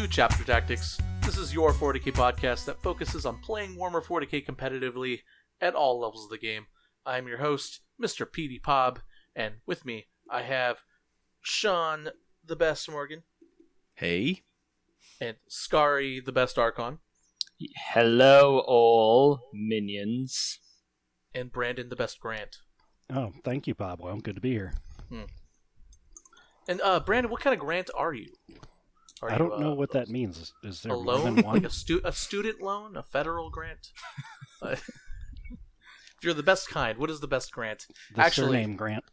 To Chapter Tactics. This is your 40k podcast that focuses on playing Warhammer 40k competitively at all levels of the game. I'm your host, Mr. PD Pob, and with me I have Sean, the best Morgan, Hey. and Scary, the best Archon, Hello, all minions. and Brandon, the best Grant. Oh, thank you, Bob. Well, good to be here. And uh, Brandon, what kind of Grant are you? Are I don't uh, know what that means. Is, is there A more loan, than one? like a stu- a student loan, a federal grant. Uh, if you're the best kind, what is the best grant? the actually- surname Grant.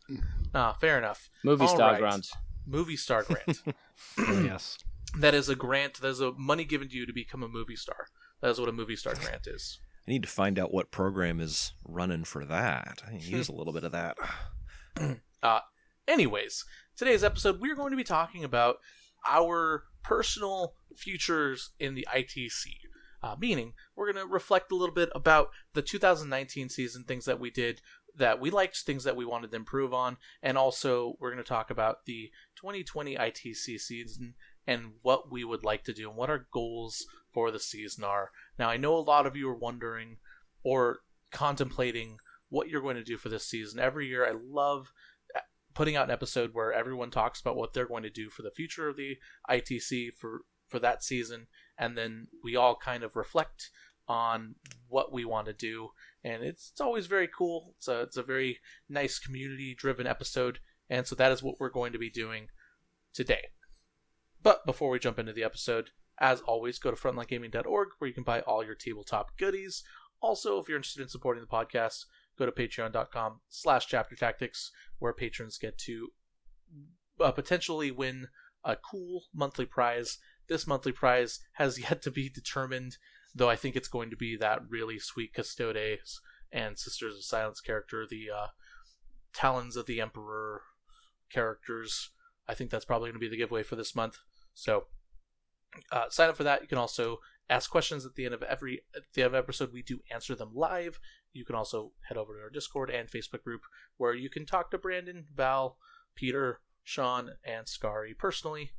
Ah, fair enough. Movie All star right. grant. Movie star grant. Oh, yes. that is a grant. That is a money given to you to become a movie star. That is what a movie star grant is. I need to find out what program is running for that. I can use a little bit of that. Anyways, today's episode we're going to be talking about our personal futures in the ITC. Uh, meaning, we're going to reflect a little bit about the 2019 season, things that we did that we liked, things that we wanted to improve on, and also we're going to talk about the 2020 ITC season and what we would like to do and what our goals for the season are. Now, I know a lot of you are wondering or contemplating what you're going to do for this season. Every year, I love putting out an episode where everyone talks about what they're going to do for the future of the ITC for for that season, and then we all kind of reflect on what we want to do, and it's, it's always very cool. It's a it's a very nice community driven episode, and so that is what we're going to be doing today. But before we jump into the episode, as always, go to frontlinegaming.org where you can buy all your tabletop goodies. Also, if you're interested in supporting the podcast, go to patreon.com slash chapter tactics where patrons get to uh, potentially win a cool monthly prize. This monthly prize has yet to be determined though i think it's going to be that really sweet custodes and sisters of silence character the uh, talons of the emperor characters. I think that's probably going to be the giveaway for this month. So uh, sign up for that. You can also ask questions at the end of every at the end of episode we do answer them live you can also head over to our Discord and Facebook group where you can talk to Brandon, Val, Peter, Sean, and Scary personally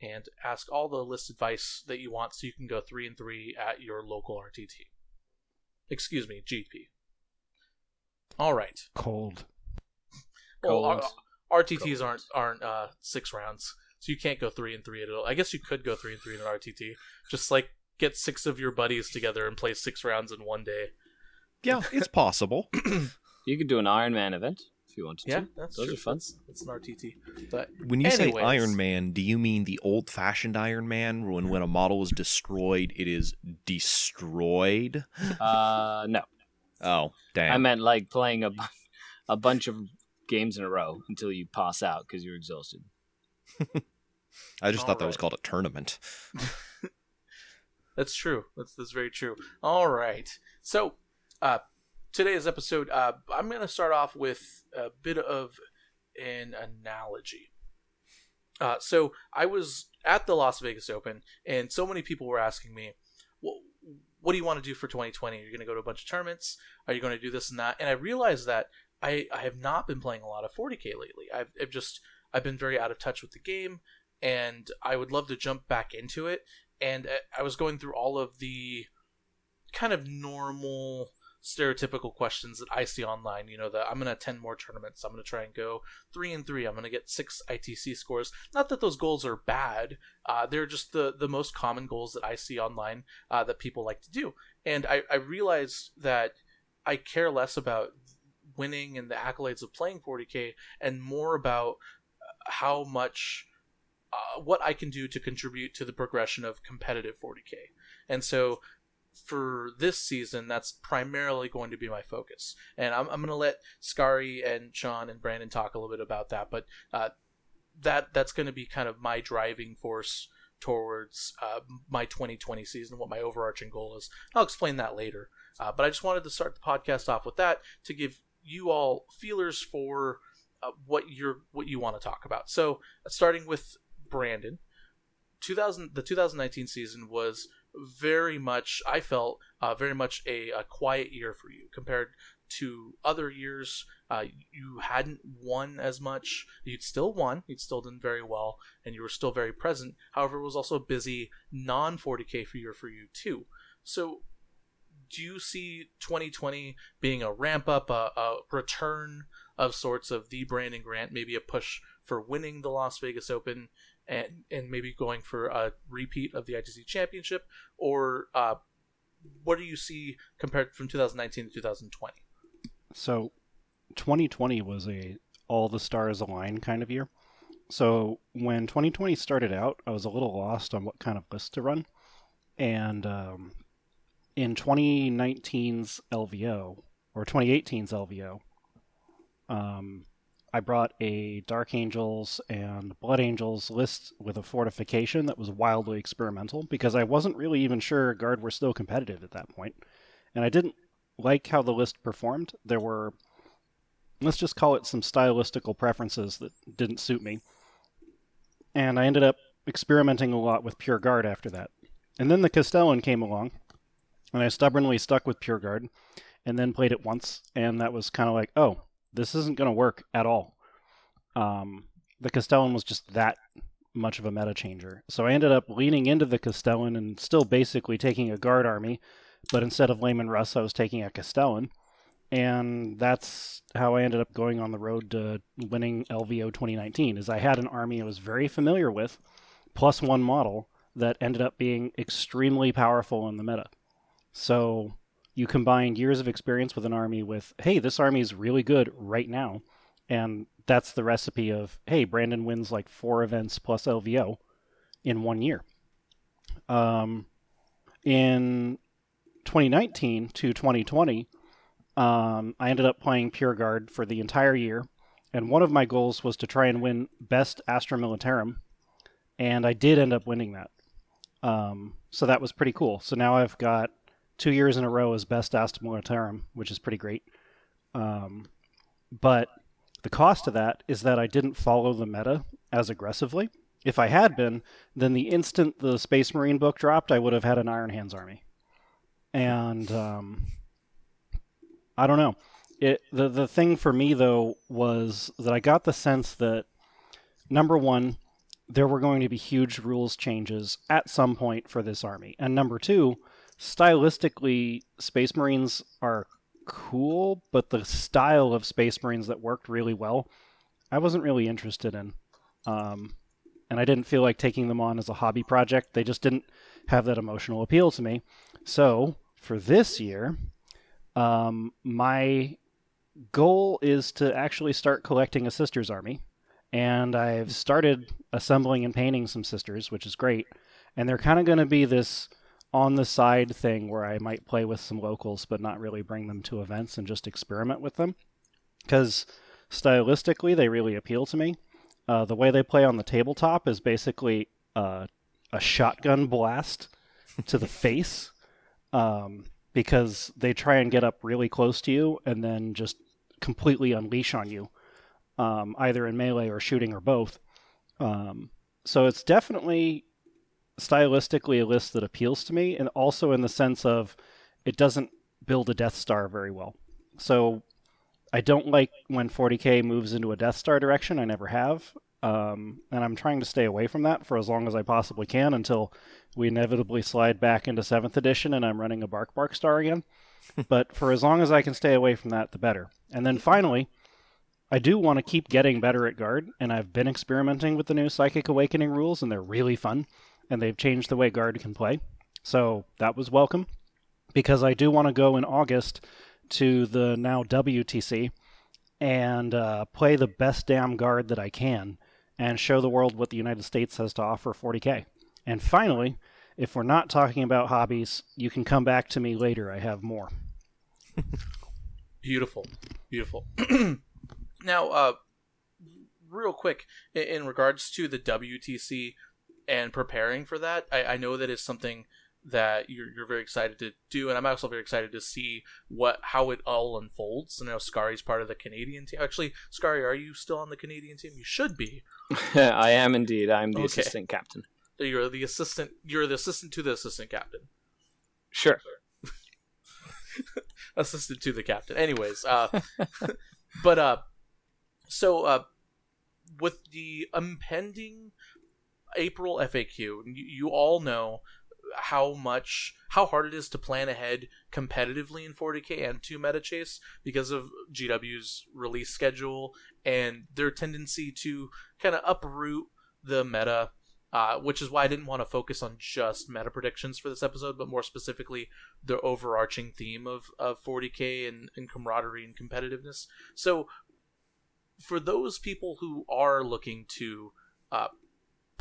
and ask all the list advice that you want so you can go three and three at your local RTT. Excuse me, GP. All right. Cold. Well, Cold. R- RTTs aren't aren't uh, six rounds, so you can't go three and three at all. I guess you could go three and three in an RTT. Just like get six of your buddies together and play six rounds in one day. Yeah, it's possible. You could do an Iron Man event if you wanted Yeah, to. that's Those true. are fun. That's, that's an RTT. But When you say Iron Man, do you mean the old fashioned Iron Man when when a model is destroyed, it is destroyed? Uh, no. Oh, damn. I meant like playing a, bu- a bunch of games in a row until you pass out because you're exhausted. I just thought that was called a tournament. That's true. That's that's very true. All right. So, uh, today's episode, uh, I'm going to start off with a bit of an analogy. Uh, so I was at the Las Vegas Open, and so many people were asking me, "Well, what do you want to do for 2020? Are you going to go to a bunch of tournaments? Are you going to do this and that?" And I realized that I, I have not been playing a lot of 40k lately. I've, I've just I've been very out of touch with the game, and I would love to jump back into it. And I- I was going through all of the kind of normal stereotypical questions that I see online. You know, that I'm going to attend more tournaments. I'm going to try and go three and three. I'm going to get six ITC scores. Not that those goals are bad. Uh, they're just the the most common goals that I see online uh, that people like to do. And I, I realized that I care less about winning and the accolades of playing 40k and more about uh, how much uh, what I can do to contribute to the progression of competitive 40k. And so for this season, that's primarily going to be my focus. And I'm, I'm going to let Scary and Sean and Brandon talk a little bit about that. But uh, that that's going to be kind of my driving force towards uh, my 2020 season, what my overarching goal is. I'll explain that later. Uh, but I just wanted to start the podcast off with that to give you all feelers for uh, what you're what you want to talk about. So, starting with Brandon, 2000 the 2019 season was very much I felt uh, very much a, a quiet year for you compared to other years. Uh, you hadn't won as much. You'd still won. You'd still done very well, and you were still very present. However, it was also a busy non 40k for year for you too. So, do you see 2020 being a ramp up, a, a return of sorts of the Brandon Grant, maybe a push for winning the Las Vegas Open, and and maybe going for a repeat of the ITC Championship, or uh, what do you see compared from 2019 to 2020? So, 2020 was a all the stars align kind of year. So when 2020 started out, I was a little lost on what kind of list to run, and um, in 2019's LVO or 2018's LVO, um, I brought a Dark Angels and Blood Angels list with a fortification that was wildly experimental because I wasn't really even sure Guard were still competitive at that point. And I didn't like how the list performed. There were, let's just call it some stylistical preferences that didn't suit me. And I ended up experimenting a lot with Pure Guard after that. And then the Castellan came along, and I stubbornly stuck with Pure Guard and then played it once, and that was kind of like, oh, this isn't going to work at all. Um, the Castellan was just that much of a meta changer. So I ended up leaning into the Castellan and still basically taking a guard army, but instead of Leman Russ, I was taking a Castellan. And that's how I ended up going on the road to winning LVO 2019. Is I had an army I was very familiar with, plus one model that ended up being extremely powerful in the meta. So you combine years of experience with an army with, hey, this army is really good right now. And that's the recipe of, hey, Brandon wins like four events plus LVO in one year. Um, in 2019 to 2020, um, I ended up playing Pure Guard for the entire year. And one of my goals was to try and win Best Astra Militarum. And I did end up winning that. Um, so that was pretty cool. So now I've got two years in a row as best Astra Militarum, which is pretty great. Um, but the cost of that is that I didn't follow the meta as aggressively. If I had been, then the instant the Space Marine book dropped, I would have had an Iron Hands army. And um, I don't know. It the the thing for me though was that I got the sense that number one, there were going to be huge rules changes at some point for this army, and number two, stylistically, Space Marines are cool, but the style of Space Marines that worked really well, I wasn't really interested in. Um, and I didn't feel like taking them on as a hobby project. They just didn't have that emotional appeal to me. So for this year, um, my goal is to actually start collecting a sisters army. And I've started assembling and painting some sisters, which is great. And they're kind of going to be this on the side thing where I might play with some locals, but not really bring them to events and just experiment with them. Because stylistically, they really appeal to me. Uh, the way they play on the tabletop is basically uh, a shotgun blast to the face um, because they try and get up really close to you and then just completely unleash on you, um, either in melee or shooting or both. Um, so it's definitely stylistically a list that appeals to me, and also in the sense of it doesn't build a Death Star very well. So I don't like when 40k moves into a Death Star direction. I never have. Um, and I'm trying to stay away from that for as long as I possibly can until we inevitably slide back into 7th edition and I'm running a Bark Bark Star again. but for as long as I can stay away from that, the better. And then finally, I do want to keep getting better at guard, and I've been experimenting with the new Psychic Awakening rules, and they're really fun, and they've changed the way guard can play. So that was welcome, because I do want to go in August to the now WTC and uh, play the best damn guard that I can and show the world what the United States has to offer 40k. And finally, if we're not talking about hobbies, you can come back to me later. I have more. Beautiful, beautiful. now, uh, real quick, in, in, regards to the WTC and preparing for that, I, I know that is something that you're, you're very excited to do, and I'm also very excited to see what how it all unfolds. I know Scari's part of the Canadian team. Actually, Scary, are you still on the Canadian team? You should be. I am indeed. I'm the okay. assistant captain. You're the assistant. You're the assistant to the assistant captain. Sure. assistant to the captain. Anyways, uh, but uh, so uh, with the impending April FAQ, you, you all know how much how hard it is to plan ahead competitively in 40k and to meta chase because of GW's release schedule and their tendency to kind of uproot the meta uh, which is why I didn't want to focus on just meta predictions for this episode, but more specifically the overarching theme of, of 40k and, and camaraderie and competitiveness. So, for those people who are looking to uh,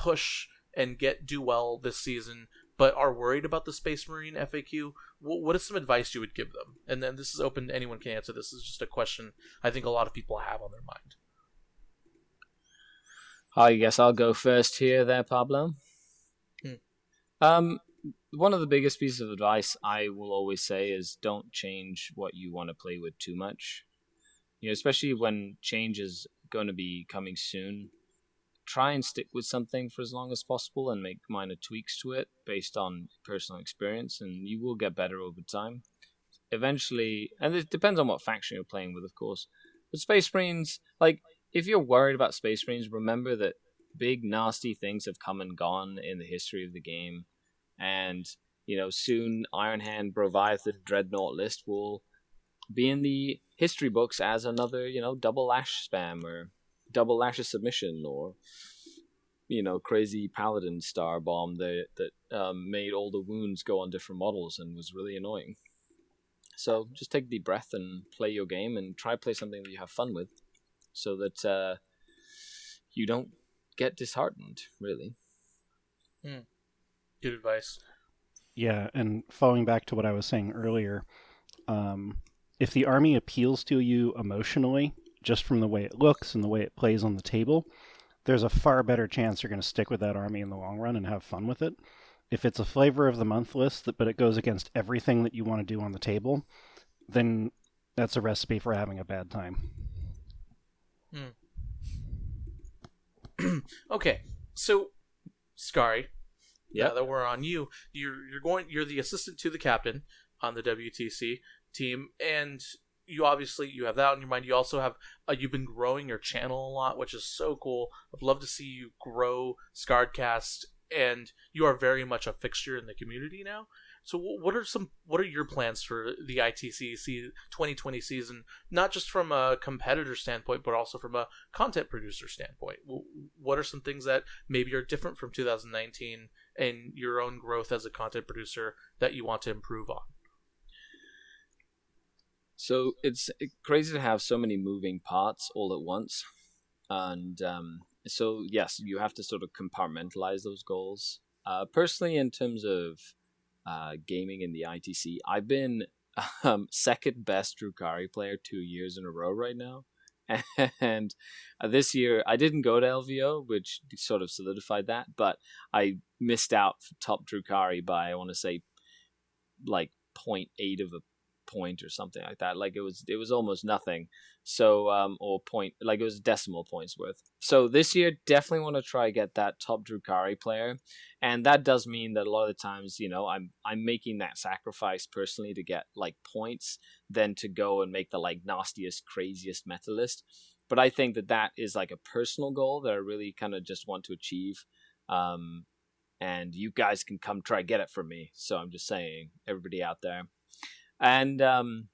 push and get do well this season, but are worried about the Space Marine FAQ, what is some advice you would give them? And then this is open; anyone can answer. This is just a question I think a lot of people have on their mind. I guess I'll go first here, there, Pablo. Hmm. Um, one of the biggest pieces of advice I will always say is don't change what you want to play with too much. You know, especially when change is going to be coming soon. Try and stick with something for as long as possible and make minor tweaks to it based on personal experience, and you will get better over time. Eventually, and it depends on what faction you're playing with, of course. But Space Marines, like if you're worried about Space Marines, remember that big nasty things have come and gone in the history of the game, and you know soon Iron Hand Broviathan Dreadnought list will be in the history books as another you know double lash spam or double lash submission or you know crazy paladin star bomb that that um, made all the wounds go on different models and was really annoying. So just take a deep breath and play your game and try play something that you have fun with so that uh, you don't get disheartened, really. Hmm. Good advice. Yeah, and following back to what I was saying earlier, um, if the army appeals to you emotionally, just from the way it looks and the way it plays on the table, there's a far better chance you're going to stick with that army in the long run and have fun with it. If it's a flavor of the month list, but it goes against everything that you want to do on the table, then that's a recipe for having a bad time. Hmm. okay, so Scary, yeah, that we're on you. You're you're going. You're the assistant to the captain on the WTC team, and you obviously you have that on your mind. You also have uh, you've been growing your channel a lot, which is so cool. I'd love to see you grow Scarredcast, and you are very much a fixture in the community now. So, what are some what are your plans for the ITC 2020 season? Not just from a competitor standpoint, but also from a content producer standpoint. What are some things that maybe are different from 2019 and your own growth as a content producer that you want to improve on? So it's crazy to have so many moving parts all at once, and um, so yes, you have to sort of compartmentalize those goals. Uh, personally, in terms of uh, gaming in the ITC. I've been um, second best Drukhari player two years in a row right now. And uh, this year, I didn't go to LVO, which sort of solidified that, but I missed out for top Drukhari by, I want to say, like 0.8 of a point or something like that. Like it was it was almost nothing. So um or point like it was decimal points worth. So this year definitely want to try get that top Drukhari player. And that does mean that a lot of the times, you know, I'm I'm making that sacrifice personally to get like points than to go and make the like nastiest craziest meta list. But I think that that is like a personal goal that I really kind of just want to achieve. Um and you guys can come try get it from me. So I'm just saying, everybody out there. And um,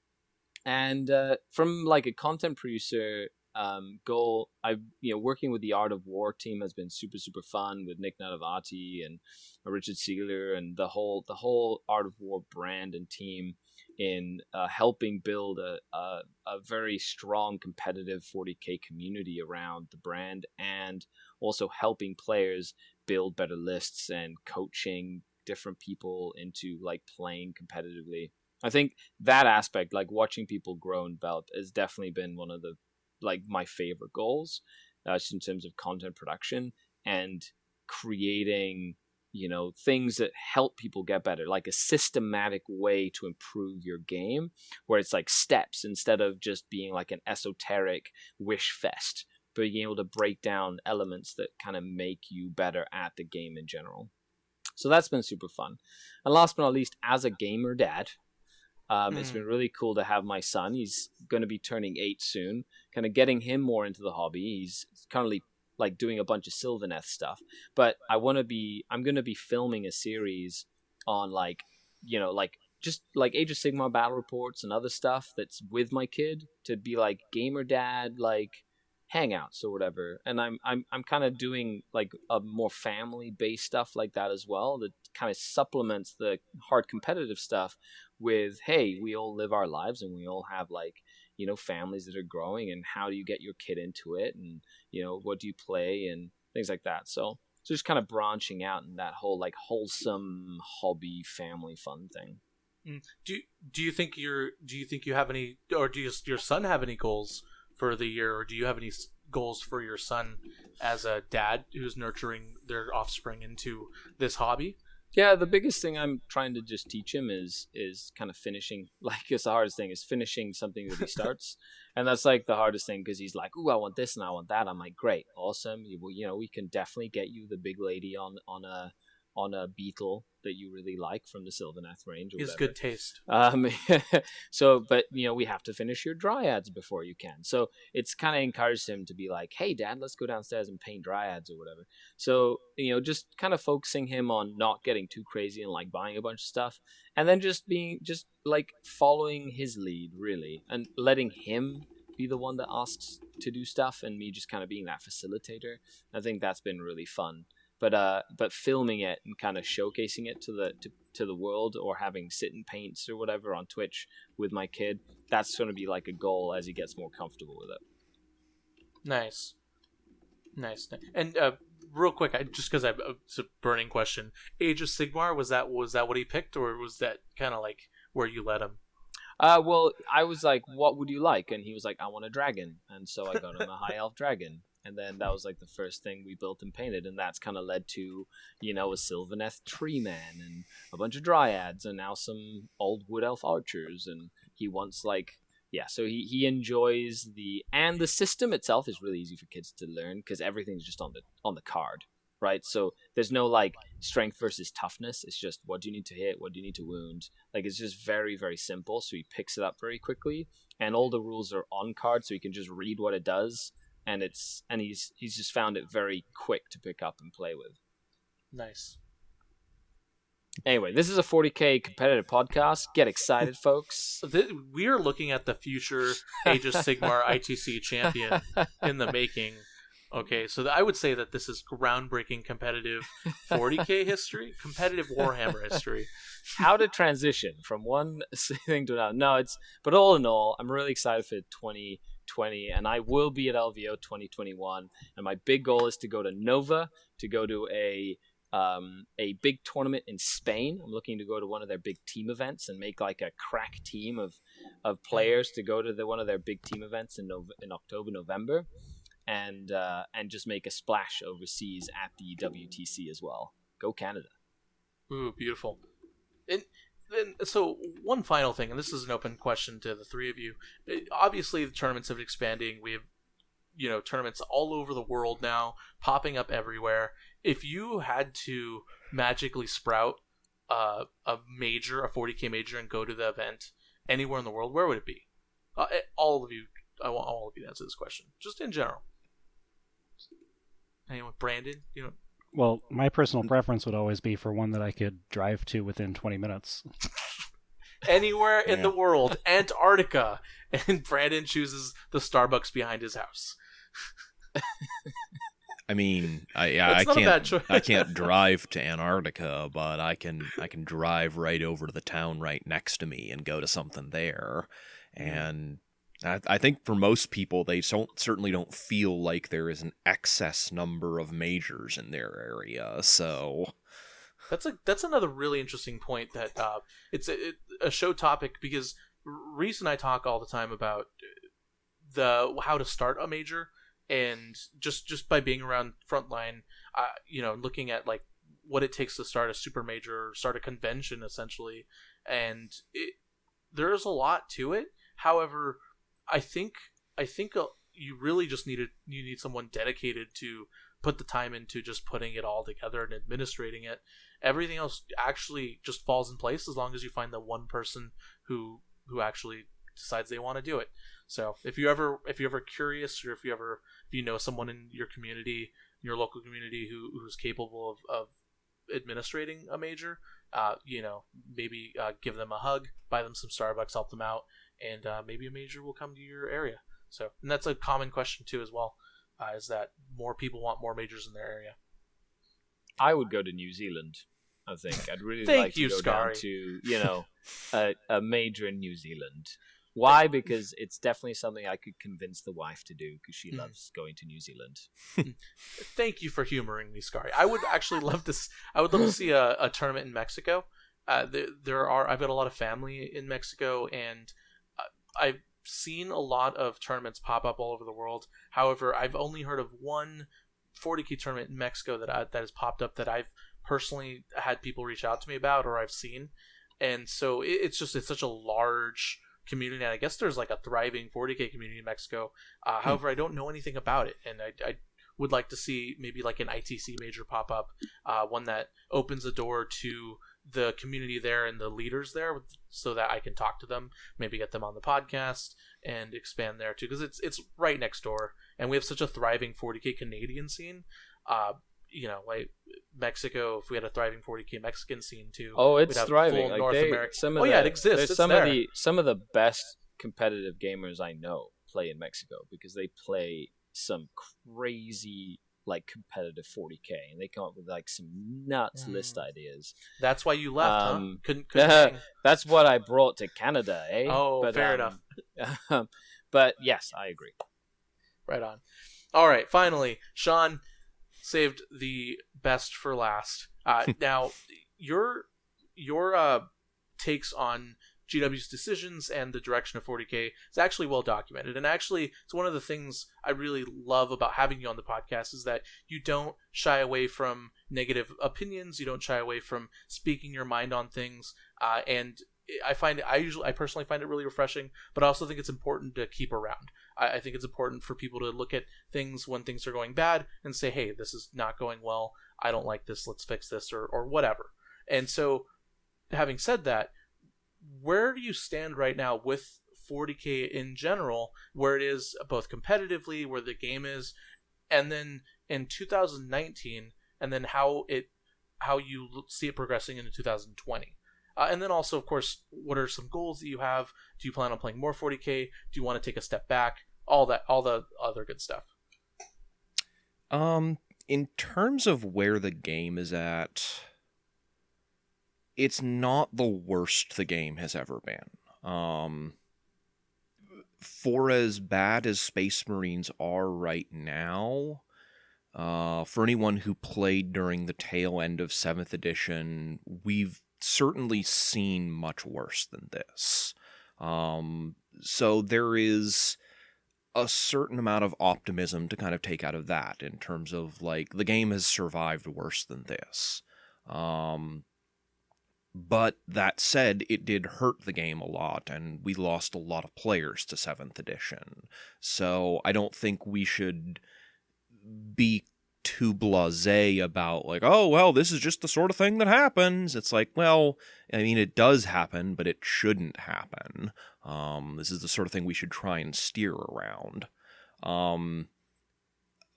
and uh, from like a content producer um, goal, I you know working with the Art of War team has been super super fun with Nick Nanavati and Richard Siegler and the whole the whole Art of War brand and team in uh, helping build a, a, a very strong competitive 40k community around the brand and also helping players build better lists and coaching different people into like playing competitively. I think that aspect, like watching people grow and develop, has definitely been one of the like my favorite goals, uh, in terms of content production and creating you know things that help people get better like a systematic way to improve your game where it's like steps instead of just being like an esoteric wish fest being able to break down elements that kind of make you better at the game in general. So that's been super fun. And last but not least as a gamer dad um, mm. it's been really cool to have my son. He's going to be turning eight soon. Kind of getting him more into the hobby. He's currently like doing a bunch of Sylvaneth stuff. But I want to be I'm going to be filming a series on like you know like just like Age of Sigmar battle reports and other stuff that's with my kid to be like gamer dad like hangouts or whatever. And i'm i'm, I'm kind of doing like a more family based stuff like that as well that kind of supplements the hard competitive stuff with hey we all live our lives and we all have like you know families that are growing and how do you get your kid into it and you know what do you play? and things like that. So so just kind of branching out in that whole like wholesome hobby family fun thing. Mm. do do you think you're do you think you have any or do you, your son have any goals for the year? Or do you have any goals for your son as a dad who's nurturing their offspring into this hobby yeah, the biggest thing I'm trying to just teach him is is kind of finishing. Like it's the hardest thing is finishing something that he starts, and that's like the hardest thing because he's like, "Ooh, I want this and I want that." I'm like, "Great, awesome. You, you know, we can definitely get you the big lady on on a on a beetle that you really like from the Sylvaneth range. Is good taste. Um, so, but you know, we have to finish your dryads before you can. So it's kind of encouraged him to be like, "Hey, Dad, let's go downstairs and paint dryads or whatever." So you know, just kind of focusing him on not getting too crazy and like buying a bunch of stuff, and then just being just like following his lead really, and letting him be the one that asks to do stuff, and me just kind of being that facilitator. I think that's been really fun but uh, but filming it and kind of showcasing it to the to, to the world or having sit and paints or whatever on Twitch with my kid, that's going to be like a goal as he gets more comfortable with it. Nice, nice, and uh, real quick, I, just because I it's a burning question. Age of Sigmar was that was that what he picked, or was that kind of like where you let him? Uh, well, I was like, "What would you like?" And he was like, "I want a dragon," and so I got him a high elf dragon and then that was like the first thing we built and painted and that's kind of led to you know a sylvaneth tree man and a bunch of dryads and now some old wood elf archers and he wants like yeah so he, he enjoys the and the system itself is really easy for kids to learn because everything's just on the on the card right? So there's no like strength versus toughness it's just what do you need to hit what do you need to wound? Like it's just very very simple so he picks it up very quickly and all the rules are on card so he can just read what it does and it's and he's he's just found it very quick to pick up and play with. Nice. Anyway, this is a 40k competitive podcast. Get excited, folks. we are looking at the future Age of Sigmar ITC champion in the making. Okay, so I would say that this is groundbreaking competitive 40k history, competitive Warhammer history. How to transition from one thing to another. No, it's but all in all, I'm really excited for 20 2020, and I will be at LVO 2021. And my big goal is to go to Nova, to go to a um, a big tournament in Spain. I'm looking to go to one of their big team events and make like a crack team of of players to go to the, one of their big team events in in October, November, and uh, and just make a splash overseas at the WTC as well. Go Canada! Ooh, beautiful. And so one final thing, and this is an open question to the three of you. Obviously, the tournaments have been expanding. We have you know tournaments all over the world now, popping up everywhere. If you had to magically sprout uh, a major, a 40k major, and go to the event anywhere in the world, where would it be? Uh, eh, all of you, I want all of you to answer this question, just in general. Anyone, Brandon, you know, well, my personal preference would always be for one that I could drive to within 20 minutes. anywhere in Yeah. the world, Antarctica, and Brandon chooses the Starbucks behind his house. I mean, I yeah, I not a bad can't. I can't drive to Antarctica, but I can I can drive right over to the town right next to me and go to something there. Mm-hmm. And I, I think for most people, they don't certainly don't feel like there is an excess number of majors in their area. So That's a that's another really interesting point that uh, it's a, a show topic because Reece and I talk all the time about the how to start a major and just just by being around frontline, uh, you know, looking at like what it takes to start a super major, start a convention essentially, and it there's a lot to it. However, I think I think uh, you really just need a, you need someone dedicated to put the time into just putting it all together and administrating it. Everything else actually just falls in place as long as you find the one person who who actually decides they want to do it. So if you ever if you're ever curious or if you ever if you know someone in your community your local community who who's capable of, of administrating a major uh, you know maybe uh, give them a hug buy them some starbucks help them out and uh, maybe a major will come to your area so and that's a common question too as well uh, is that more people want more majors in their area I would go to New Zealand. I think I'd really like you, to go Scary. down to you know a, a major in New Zealand. Why? Because it's definitely something I could convince the wife to do because she Mhm. loves going to New Zealand. Thank you for humoring me, Scary. I would actually love to. I would love to see a, a tournament in Mexico. Uh, there, there are. I've got a lot of family in Mexico, and I've seen a lot of tournaments pop up all over the world. However, I've only heard of one 40k tournament in Mexico that I, that has popped up that I've personally had people reach out to me about or I've seen, and so it, it's just it's such a large community. And I guess there's like a thriving 40k community in Mexico. Uh, However, I don't know anything about it, and I, I would like to see maybe like an ITC major pop up, uh, one that opens the door to the community there and the leaders there, so that I can talk to them, maybe get them on the podcast and expand there too, because it's it's right next door, and we have such a thriving 40k Canadian scene. Uh, you know, like Mexico, if we had a thriving 40k Mexican scene too. Oh, it's thriving. Like North they, America. some of oh the, yeah, it exists. some there. of the some of the best competitive gamers I know play in Mexico because they play some crazy like competitive 40k and they come up with like some nuts list Mm. ideas. That's why you left, huh? Um, Couldn't couldn't hang. That's what I brought to Canada, eh? Oh, fair enough. but yes, I agree. Right on. All right, finally, Sean saved the best for last. Uh, now, your your uh, takes on GW's decisions and the direction of 40k is actually well documented, and actually, it's one of the things I really love about having you on the podcast is that you don't shy away from negative opinions, you don't shy away from speaking your mind on things, uh, and I find I usually I personally find it really refreshing, but I also think it's important to keep around. I, I think it's important for people to look at things when things are going bad and say, "Hey, this is not going well. I don't like this. Let's fix this," or or whatever. And so, having said that, where do you stand right now with 40k in general, where it is both competitively, where the game is, and then in 2019, and then how it how you see it progressing into 2020. Uh, and then also, of course, what are some goals that you have? Do you plan on playing more 40k? Do you want to take a step back? All that, all the other good stuff. Um, in terms of where the game is at, it's not the worst the game has ever been. Um, for as bad as Space Marines are right now, uh, for anyone who played during the tail end of 7th edition, we've certainly seen much worse than this. Um, so there is a certain amount of optimism to kind of take out of that in terms of like the game has survived worse than this. Um, but that said, it did hurt the game a lot, and we lost a lot of players to 7th edition. So I don't think we should be too blase about, like, oh, well, this is just the sort of thing that happens. It's like, well, I mean, it does happen, but it shouldn't happen. Um, this is the sort of thing we should try and steer around. Um,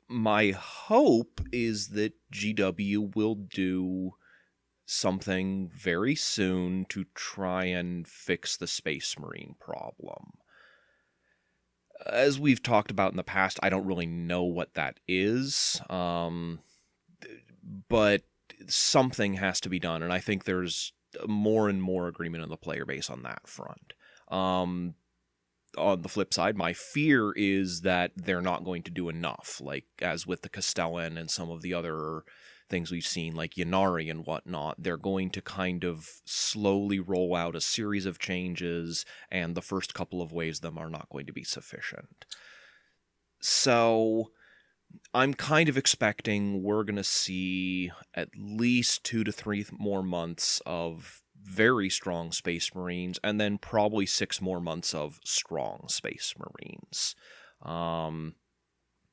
my hope is that GW will do something very soon to try and fix the Space Marine problem. As we've talked about in the past, I don't really know what that is, um, but something has to be done, and I think there's more and more agreement in the player base on that front. Um, on the flip side, my fear is that they're not going to do enough, like as with the Castellan and some of the other things we've seen, like Ynnari and whatnot. They're going to kind of slowly roll out a series of changes, and the first couple of waves of them are not going to be sufficient. So I'm kind of expecting we're going to see at least two to three more months of very strong Space Marines, and then probably six more months of strong Space Marines. Um,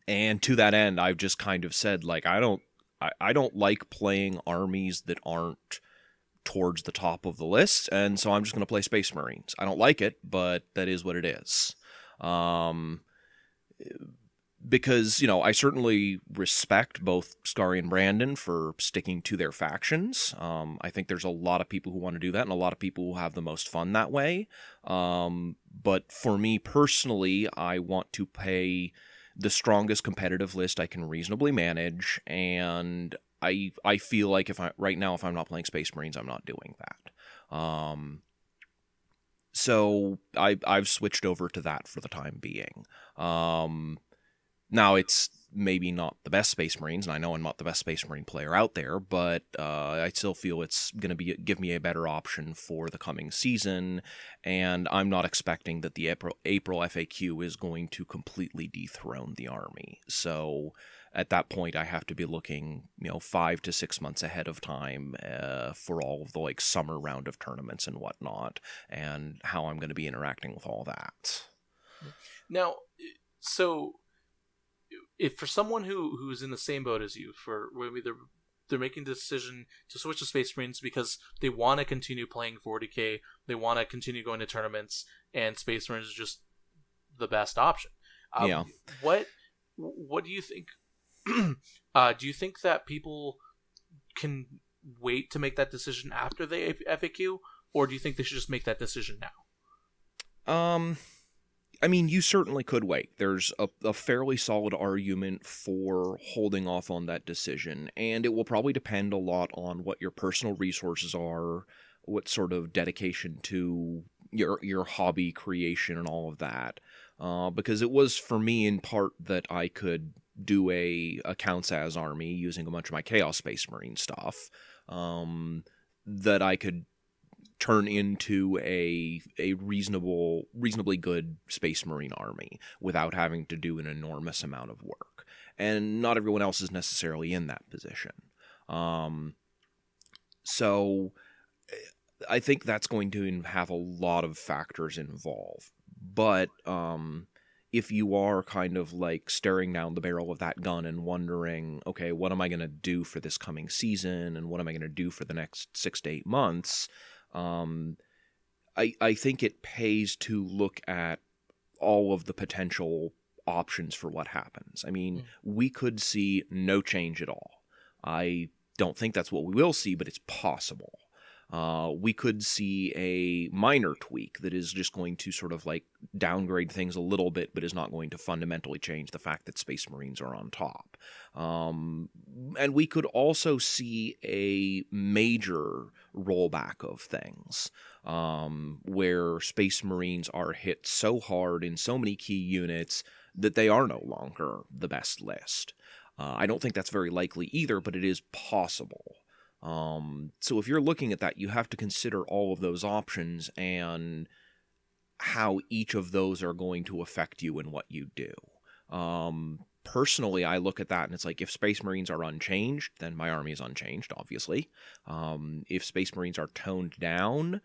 and to that end, I've just kind of said, like, I don't, I, I don't like playing armies that aren't towards the top of the list, and so I'm just going to play Space Marines. I don't like it, but that is what it is. Um, because you know I certainly respect both Scary and Brandon for sticking to their factions. Um, I think there's a lot of people who want to do that, and a lot of people who have the most fun that way. Um, but for me personally, I want to pay the strongest competitive list I can reasonably manage, and I I feel like if I right now if I'm not playing Space Marines, I'm not doing that. Um, so I I've switched over to that for the time being. Um, now it's maybe not the best Space Marines, and I know I'm not the best Space Marine player out there, but uh, I still feel it's going to be give me a better option for the coming season, and I'm not expecting that the April, April FAQ is going to completely dethrone the army. So at that point, I have to be looking, you know, five to six months ahead of time uh, for all of the like summer round of tournaments and whatnot, and how I'm going to be interacting with all that. Now, so if for someone who who's in the same boat as you, for maybe they're they're making the decision to switch to Space Marines because they want to continue playing 40k, they want to continue going to tournaments, and Space Marines is just the best option. Um, yeah. What What do you think? uh, do you think that people can wait to make that decision after the FAQ, or do you think they should just make that decision now? Um I mean, you certainly could wait. There's a, a, fairly solid argument for holding off on that decision, and it will probably depend a lot on what your personal resources are, what sort of dedication to your your hobby creation and all of that. Uh, because it was for me in part that I could do a accounts as army using a bunch of my Chaos Space Marine stuff. Um, that I could turn into a a reasonable reasonably good space marine army without having to do an enormous amount of work. And not everyone else is necessarily in that position. Um, so eh, i think that's going to have a lot of factors involved. But um, if you are kind of like staring down the barrel of that gun and wondering, okay, what am I going to do for this coming season? And what am I going to do for the next six to eight months? Um, I I think it pays to look at all of the potential options for what happens. I mean, mm. we could see no change at all. I don't think that's what we will see, but it's possible. Uh, we could see a minor tweak that is just going to sort of like downgrade things a little bit, but is not going to fundamentally change the fact that Space Marines are on top. Um, and we could also see a major rollback of things um, where Space Marines are hit so hard in so many key units that they are no longer the best list. Uh, I don't think that's very likely either, but it is possible. Um, so if you're looking at that, you have to consider all of those options and how each of those are going to affect you and what you do. Um, personally, I look at that and it's like if Space Marines are unchanged, then my army is unchanged, obviously. Um, if Space Marines are toned down,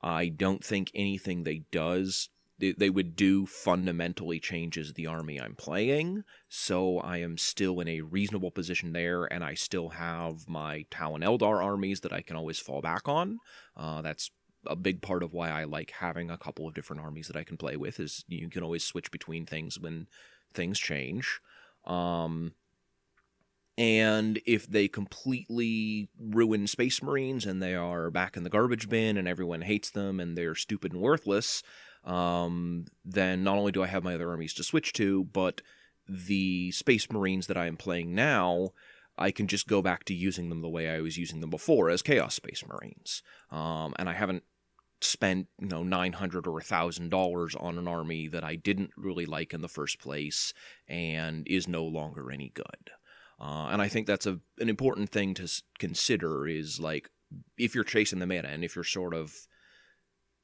I don't think anything they does they, they would do fundamentally changes the army I'm playing. So I am still in a reasonable position there, and I still have my Tau and Eldar armies that I can always fall back on. Uh, that's a big part of why I like having a couple of different armies that I can play with is you can always switch between things when things change. Um, And if they completely ruin Space Marines and they are back in the garbage bin and everyone hates them and they're stupid and worthless, um, then not only do I have my other armies to switch to, but the Space Marines that I am playing now, I can just go back to using them the way I was using them before as Chaos Space Marines. Um, and I haven't spent you know 900 or $1000 on an army that i didn't really like in the first place and is no longer any good uh, and i think that's a, an important thing to consider is like if you're chasing the meta and if you're sort of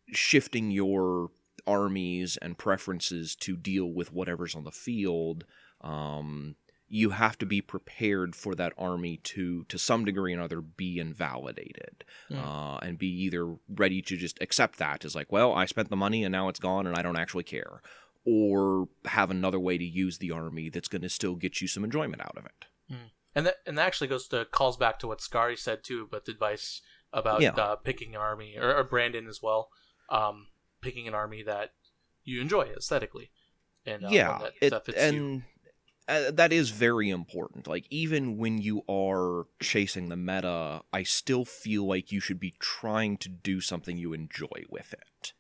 shifting your armies and preferences to deal with whatever's on the field um, you have to be prepared for that army to to some degree or another be invalidated Mm. uh, and be either ready to just accept that as like well i spent the money and now it's gone and i don't actually care or have another way to use the army that's going to still get you some enjoyment out of it And that and that actually goes to calls back to what Scary said too, about the advice about Yeah. uh, picking an army or, or Brandon as well, um, picking an army that you enjoy aesthetically, and uh, yeah that, it, that fits you. and uh, that is very important. Like even when you are chasing the meta i still feel like you should be trying to do something you enjoy with it.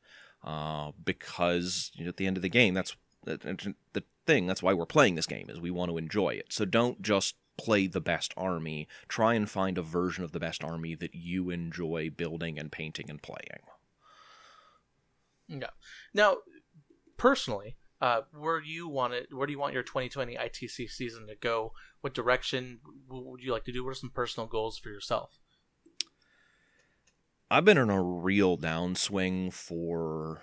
Uh, because you know, at the end of the game that's the, the thing that's why we're playing this game is we want to enjoy it. So don't just play the best army. Try and find a version of the best army that you enjoy building and painting and playing Yeah. Now, personally, uh, where you want it, where do you want your 2020 ITC season to go? What direction would you like to do? What are some personal goals for yourself? I've been in a real downswing for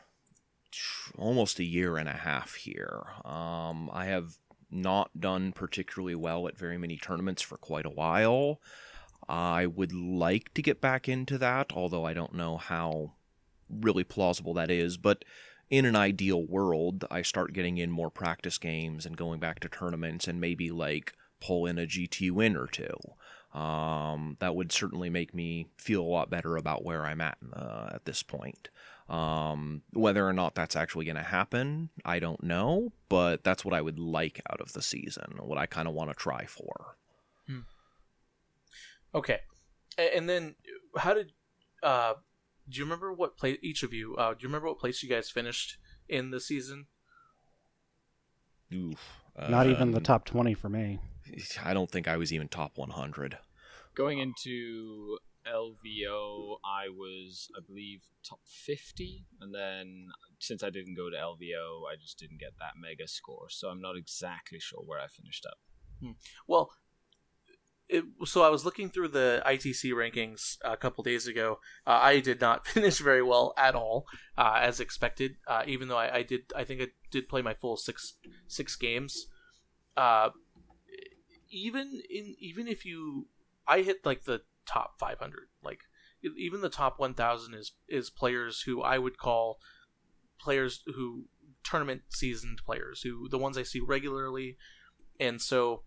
almost a year and a half here. Um, I have not done particularly well at very many tournaments for quite a while. I would like to get back into that, although I don't know how really plausible that is. But in an ideal world, I start getting in more practice games and going back to tournaments and maybe like pull in a GT win or two. Um, that would certainly make me feel a lot better about where I'm at uh, at this point. Um, whether or not that's actually going to happen, I don't know, but that's what I would like out of the season, what I kind of want to try for. Okay, and then how did? Uh, do you remember what place each of you? Uh, do you remember what place you guys finished in the season? Oof. Not even the Um, top 20 for me. I don't think I was even top 100. Going into LVO, I was, I believe, top 50. And then since I didn't go to LVO, I just didn't get that mega score. So I'm not exactly sure where I finished up. Well, it, so I was looking through the ITC rankings a couple days ago. Uh, I did not finish very well at all, uh, as expected. Uh, even though I, I did, I think I did play my full six six games. Uh, even in even if you, I hit like the top five hundred. Like even the top one thousand is is players who I would call players who tournament seasoned players who the ones I see regularly, and so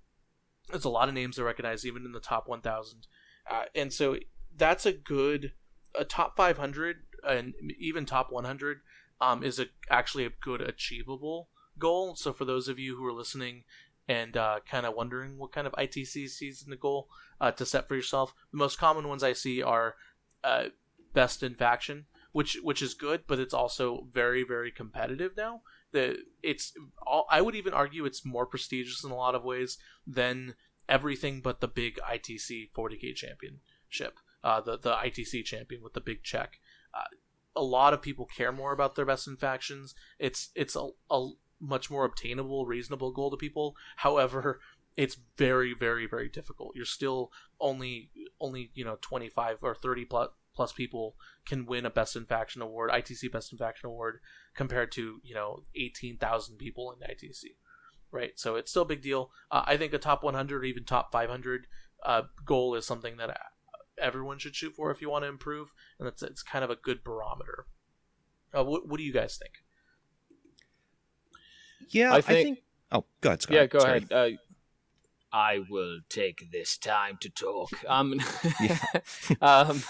there's a lot of names I recognize even in the top 1000 uh, and so that's a good a top 500 and even top 100 um, is a actually a good achievable goal. So for those of you who are listening and uh, kind of wondering what kind of ITC season the goal uh, to set for yourself the most common ones I see are uh, best in faction which which is good but it's also very very competitive now it's all, I would even argue it's more prestigious in a lot of ways than everything but the big ITC 40k championship, uh, the the ITC champion with the big check. Uh, a lot of people care more about their best in factions. It's it's a, a much more obtainable, reasonable goal to people. However, it's very very very difficult. You're still only only you know 25 or 30 plus plus people can win a best in faction award, ITC best in faction award, compared to you know 18,000 people in ITC, right? So it's still a big deal. Uh, I think a top 100 or even top 500 uh, goal is something that uh, everyone should shoot for if you want to improve, and that's it's kind of a good barometer. Uh, what, what do you guys think? Yeah, I I think- think. Oh, go ahead, Scott. yeah, go Sorry. ahead. I will take this time to talk. Um, um,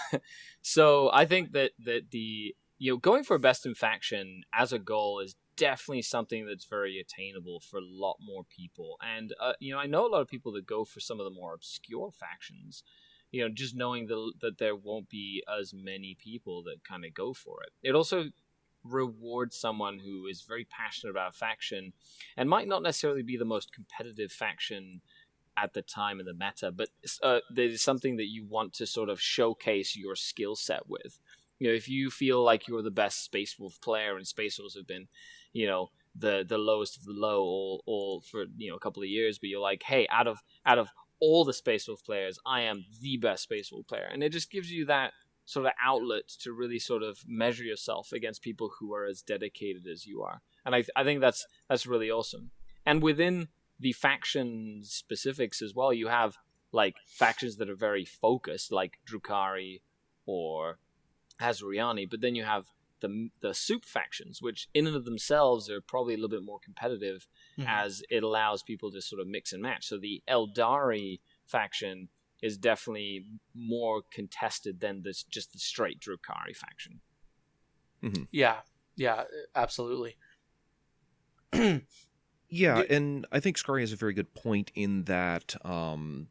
so I think that that the you know going for best in faction as a goal is definitely something that's very attainable for a lot more people. And uh, you know, I know a lot of people that go for some of the more obscure factions. You know, just knowing the, that there won't be as many people that kind of go for it. It also rewards someone who is very passionate about faction and might not necessarily be the most competitive faction at the time in the meta, but uh, there's something that you want to sort of showcase your skill set with. You know, if you feel like you're the best Space Wolf player, and Space Wolves have been, you know, the the lowest of the low all all for you know a couple of years, but you're like, hey, out of out of all the Space Wolf players, I am the best Space Wolf player, and it just gives you that sort of outlet to really sort of measure yourself against people who are as dedicated as you are, and I I think that's that's really awesome. And within the faction specifics as well. You have like factions that are very focused, like Drukhari or Asuryani, but then you have the the soup factions, which in and of themselves are probably a little bit more competitive, mm-hmm. as it allows people to sort of mix and match. So the Aeldari faction is definitely more contested than this just the straight Drukhari faction. Mm-hmm. Yeah, yeah, absolutely. Yeah, and I think Scary has a very good point in that um,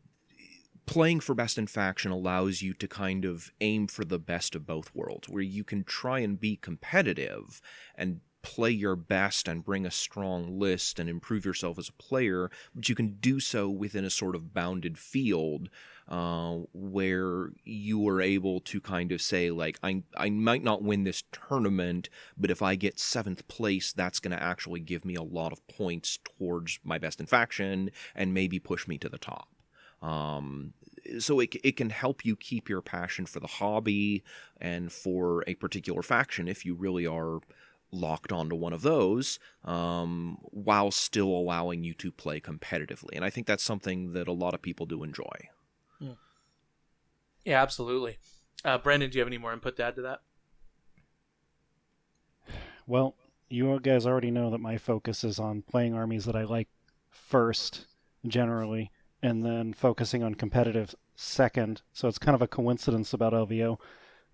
playing for best in faction allows you to kind of aim for the best of both worlds, where you can try and be competitive and play your best and bring a strong list and improve yourself as a player, but you can do so within a sort of bounded field uh, where you are able to kind of say like I I might not win this tournament, but if I get seventh place, that's going to actually give me a lot of points towards my best in faction and maybe push me to the top. Um, so it, it can help you keep your passion for the hobby and for a particular faction if you really are locked onto one of those um, while still allowing you to play competitively. And I think that's something that a lot of people do enjoy. Yeah, absolutely. Uh, Brandon, do you have any more input to add to that? Well, you guys already know that my focus is on playing armies that I like first, generally, and then focusing on competitive second. So it's kind of a coincidence about LVO.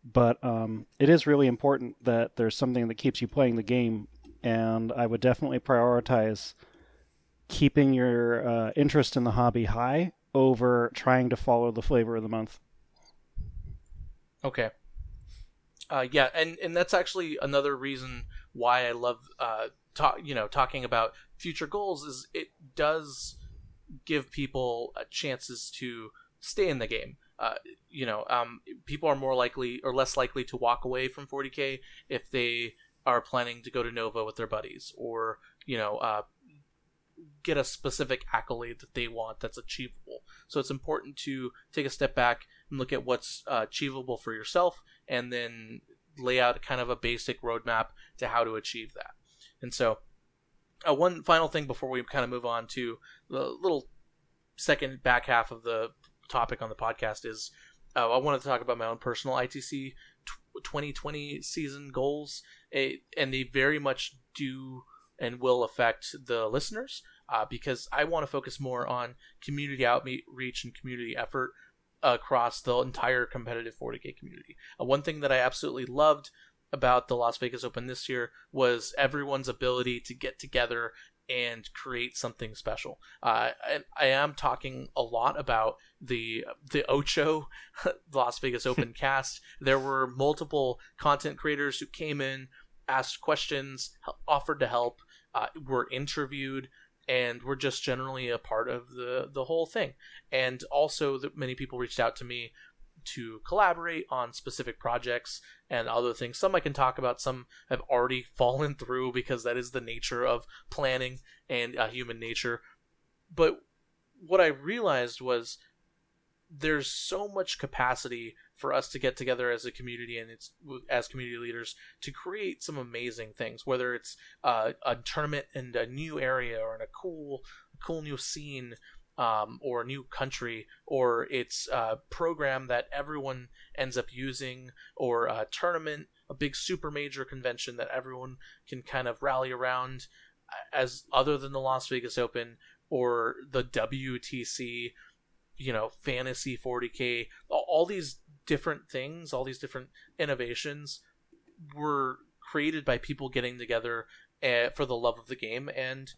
But um, it is really important that there's something that keeps you playing the game, and I would definitely prioritize keeping your uh, interest in the hobby high over trying to follow the flavor of the month. Okay. Uh, yeah, and and that's actually another reason why I love uh, you know, talking about future goals is it does give people uh, chances to stay in the game. Uh, you know, um, people are more likely or less likely to walk away from 40k if they are planning to go to Nova with their buddies, or you know, uh, get a specific accolade that they want that's achievable. So it's important to take a step back and look at what's uh, achievable for yourself and then lay out kind of a basic roadmap to how to achieve that. And so, uh, one final thing before we kind of move on to the little second back half of the topic on the podcast is uh, I wanted to talk about my own personal ITC 2020 season goals, and they very much do and will affect the listeners uh, because I want to focus more on community outreach and community effort across the entire competitive 40k community. Uh, one thing that I absolutely loved about the Las Vegas Open this year was everyone's ability to get together and create something special. Uh, and I am talking a lot about the the Ocho Las Vegas Open cast. There were multiple content creators who came in, asked questions, offered to help, uh, were interviewed, and were just generally a part of the the whole thing. And also, that many people reached out to me to collaborate on specific projects and other things. Some I can talk about, some have already fallen through because that is the nature of planning and uh, human nature. But what I realized was there's so much capacity for us to get together as a community and it's as community leaders to create some amazing things whether it's uh, a tournament in a new area or in a cool cool new scene um, or a new country or it's a program that everyone ends up using or a tournament a big super major convention that everyone can kind of rally around as other than the las vegas open or the wtc you know fantasy 40k all these different things all these different innovations were created by people getting together uh, for the love of the game and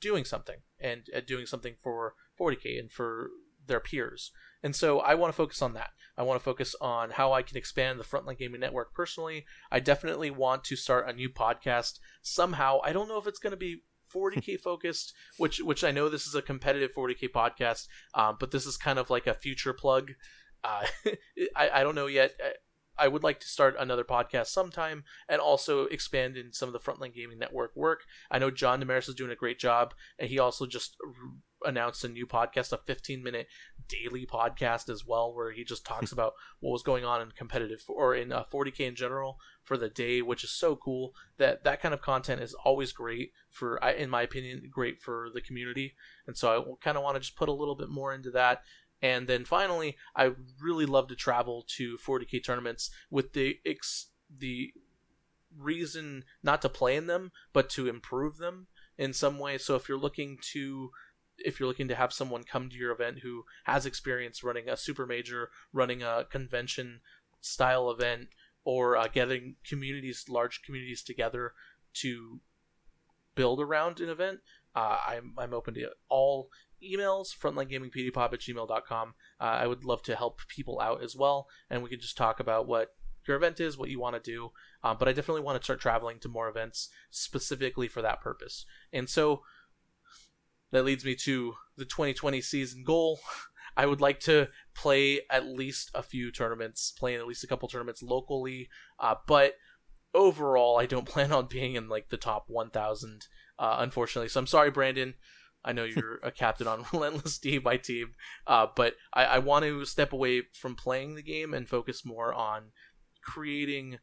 doing something and uh, doing something for 40k and for their peers. And so I want to focus on that. I want to focus on how I can expand the Frontline Gaming Network personally. I definitely want to start a new podcast somehow. I don't know if it's going to be 40k focused, which which I know this is a competitive 40k podcast, um, but this is kind of like a future plug. Uh, I I don't know yet. I would like to start another podcast sometime and also expand in some of the Frontline Gaming Network work. I know John Damaris is doing a great job, and he also just announced a new podcast, a 15 minute daily podcast as well, where he just talks about what was going on in competitive or in uh, 40k in general for the day, which is so cool. That that kind of content is always great for, in my opinion, great for the community. And so I kind of want to just put a little bit more into that. And then finally, I really love to travel to 40k tournaments with the ex- the reason not to play in them, but to improve them in some way. So if you're looking to if you're looking to have someone come to your event who has experience running a super major, running a convention style event, or uh, getting communities, large communities together to build around an event, uh, I'm, I'm open to all emails, frontlinegamingpdpop at gmail.com. Uh, I would love to help people out as well, and we could just talk about what your event is, what you want to do. Um, but I definitely want to start traveling to more events specifically for that purpose. And so that leads me to the 2020 season goal. I would like to play at least a few tournaments, play in at least a couple tournaments locally, uh, but overall, I don't plan on being in like the top 1,000, uh, unfortunately. So I'm sorry, Brandon. I know you're a captain on Relentless D by team, uh, but I, I want to step away from playing the game and focus more on creating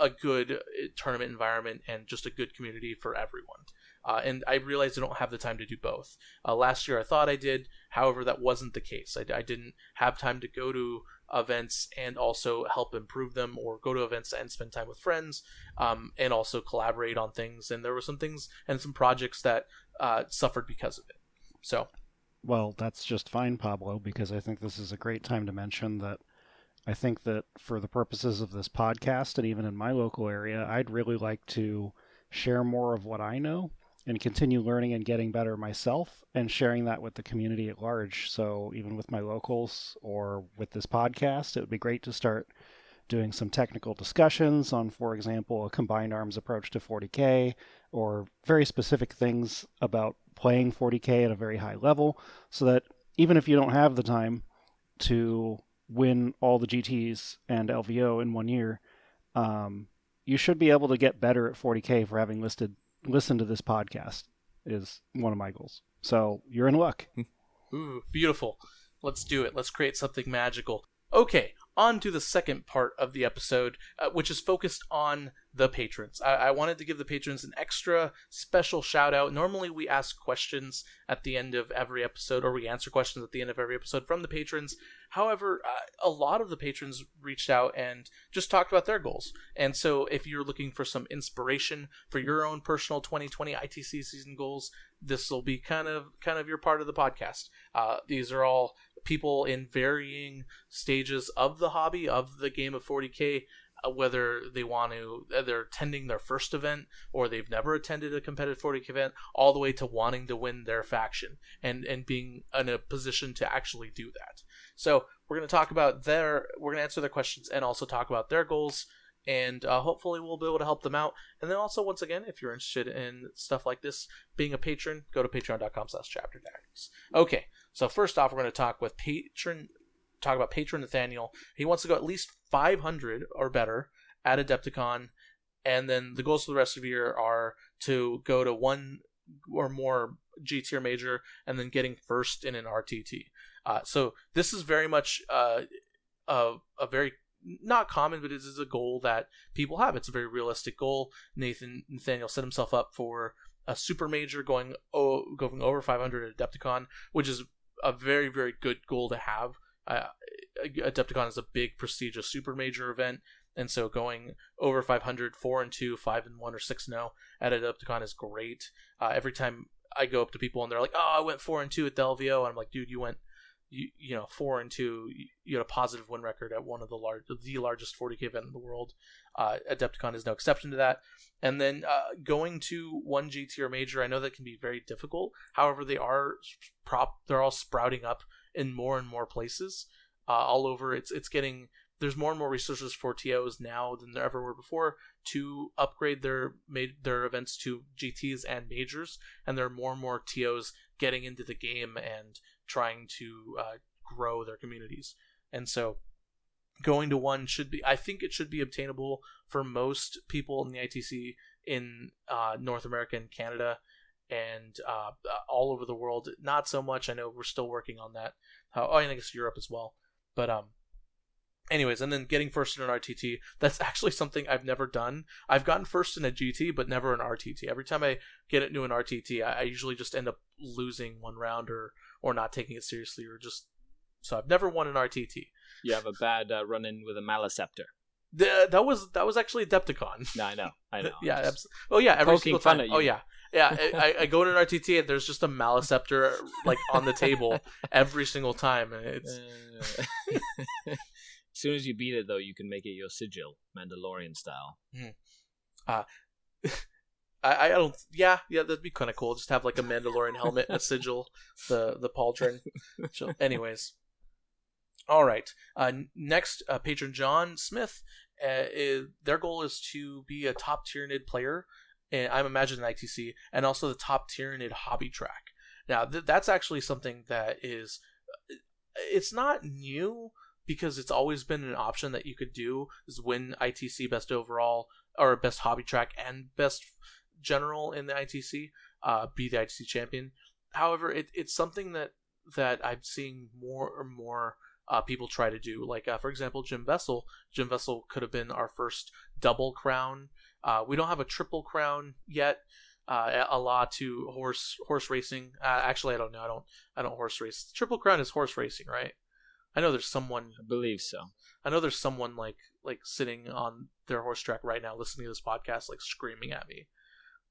a good uh, tournament environment and just a good community for everyone. Uh, and I realized I don't have the time to do both. Uh, last year I thought I did, however, that wasn't the case. I, I, didn't have time to go to events and also help improve them, or go to events and spend time with friends, um, and also collaborate on things. And there were some things and some projects that uh, suffered because of it. So, well, that's just fine, Pablo, because I think this is a great time to mention that I think that for the purposes of this podcast and even in my local area, I'd really like to share more of what I know and continue learning and getting better myself and sharing that with the community at large. So, even with my locals or with this podcast, it would be great to start doing some technical discussions on, for example, a combined arms approach to 40K or very specific things about playing 40K at a very high level so that even if you don't have the time to win all the GTs and LVO in one year, um, you should be able to get better at 40K for having listed listened to this podcast is one of my goals. So you're in luck. Ooh, beautiful. Let's do it. Let's create something magical. Okay, on to the second part of the episode, uh, which is focused on the patrons. I-, I wanted to give the patrons an extra special shout out. Normally, we ask questions at the end of every episode, or we answer questions at the end of every episode from the patrons. However, uh, a lot of the patrons reached out and just talked about their goals. And so, if you're looking for some inspiration for your own personal 2020 ITC season goals, this will be kind of kind of your part of the podcast. Uh, these are all people in varying stages of the hobby of the game of 40k uh, whether they want to uh, they're attending their first event or they've never attended a competitive 40k event all the way to wanting to win their faction and and being in a position to actually do that so we're going to talk about their we're going to answer their questions and also talk about their goals and uh, hopefully we'll be able to help them out. And then also, once again, if you're interested in stuff like this, being a patron, go to patreon.com slash chapter diaries. Okay, so first off, we're going to talk with patron, talk about patron Nathaniel. He wants to go at least 500 or better at Adepticon, and then the goals for the rest of the year are to go to one or more G tier major, and then getting first in an RTT. Uh, so this is very much uh, a, a very not common, but it is a goal that people have. It's a very realistic goal. Nathan Nathaniel set himself up for a super major going oh, going over 500 at Adepticon, which is a very very good goal to have. Uh, Adepticon is a big prestigious super major event, and so going over 500, four and two, five and one, or six and zero at Adepticon is great. Uh, every time I go up to people and they're like, "Oh, I went four and two at the LVO," and I'm like, "Dude, you went you, you know four and two you had a positive win record at one of the large the largest 40k event in the world. Uh, adepticon is no exception to that. And then uh, going to one g tier major i know that can be very difficult. However they are prop they're all sprouting up in more and more places uh, all over. It's it's getting there's more and more resources for TOs now than there ever were before to upgrade their made their events to GTs and majors, and there are more and more TOs getting into the game and trying to uh, grow their communities. And so, going to one should be, I think, it should be obtainable for most people in the ITC in uh, North America and Canada and uh, all over the world. Not so much. I know we're still working on that. oh, and I guess Europe as well. But um, anyways, and then getting first in an RTT, that's actually something I've never done. I've gotten first in a GT, but never an RTT. Every time I get into an RTT, I, I usually just end up losing one round or or not taking it seriously or just. So I've never won an RTT. You have a bad uh, run in with a Maleceptor. The, that was that was actually Adepticon. No, I know, I know. yeah, abs- oh yeah, every single time. Oh yeah, yeah. I, I go to an RTT and there's just a Maleceptor like on the table every single time, and it's Uh, as soon as you beat it, though, you can make it your sigil, Mandalorian style. I, I don't. Yeah, yeah, that'd be kind of cool. Just have like a Mandalorian helmet, and a sigil, the the pauldron. So, anyways, all right. Uh, next, uh, patron John Smith. Uh, is, their goal is to be a top Tyranid player, and I'm imagining ITC, and also the top Tyranid hobby track. Now, th- that's actually something that is. It's not new because it's always been an option that you could do is win ITC best overall or best hobby track and best general in the ITC, uh, be the ITC champion. However, it, it's something that that I'm seeing more and more uh, people try to do. Like uh, for example, Jim Vessel. Jim Vessel could have been our first double crown. Uh, we don't have a triple crown yet. Uh, a lot to horse horse racing. Uh, actually, I don't know. I don't I don't horse race. Triple crown is horse racing, right? I know there's someone I believe so. I know there's someone like like sitting on their horse track right now listening to this podcast, like screaming at me.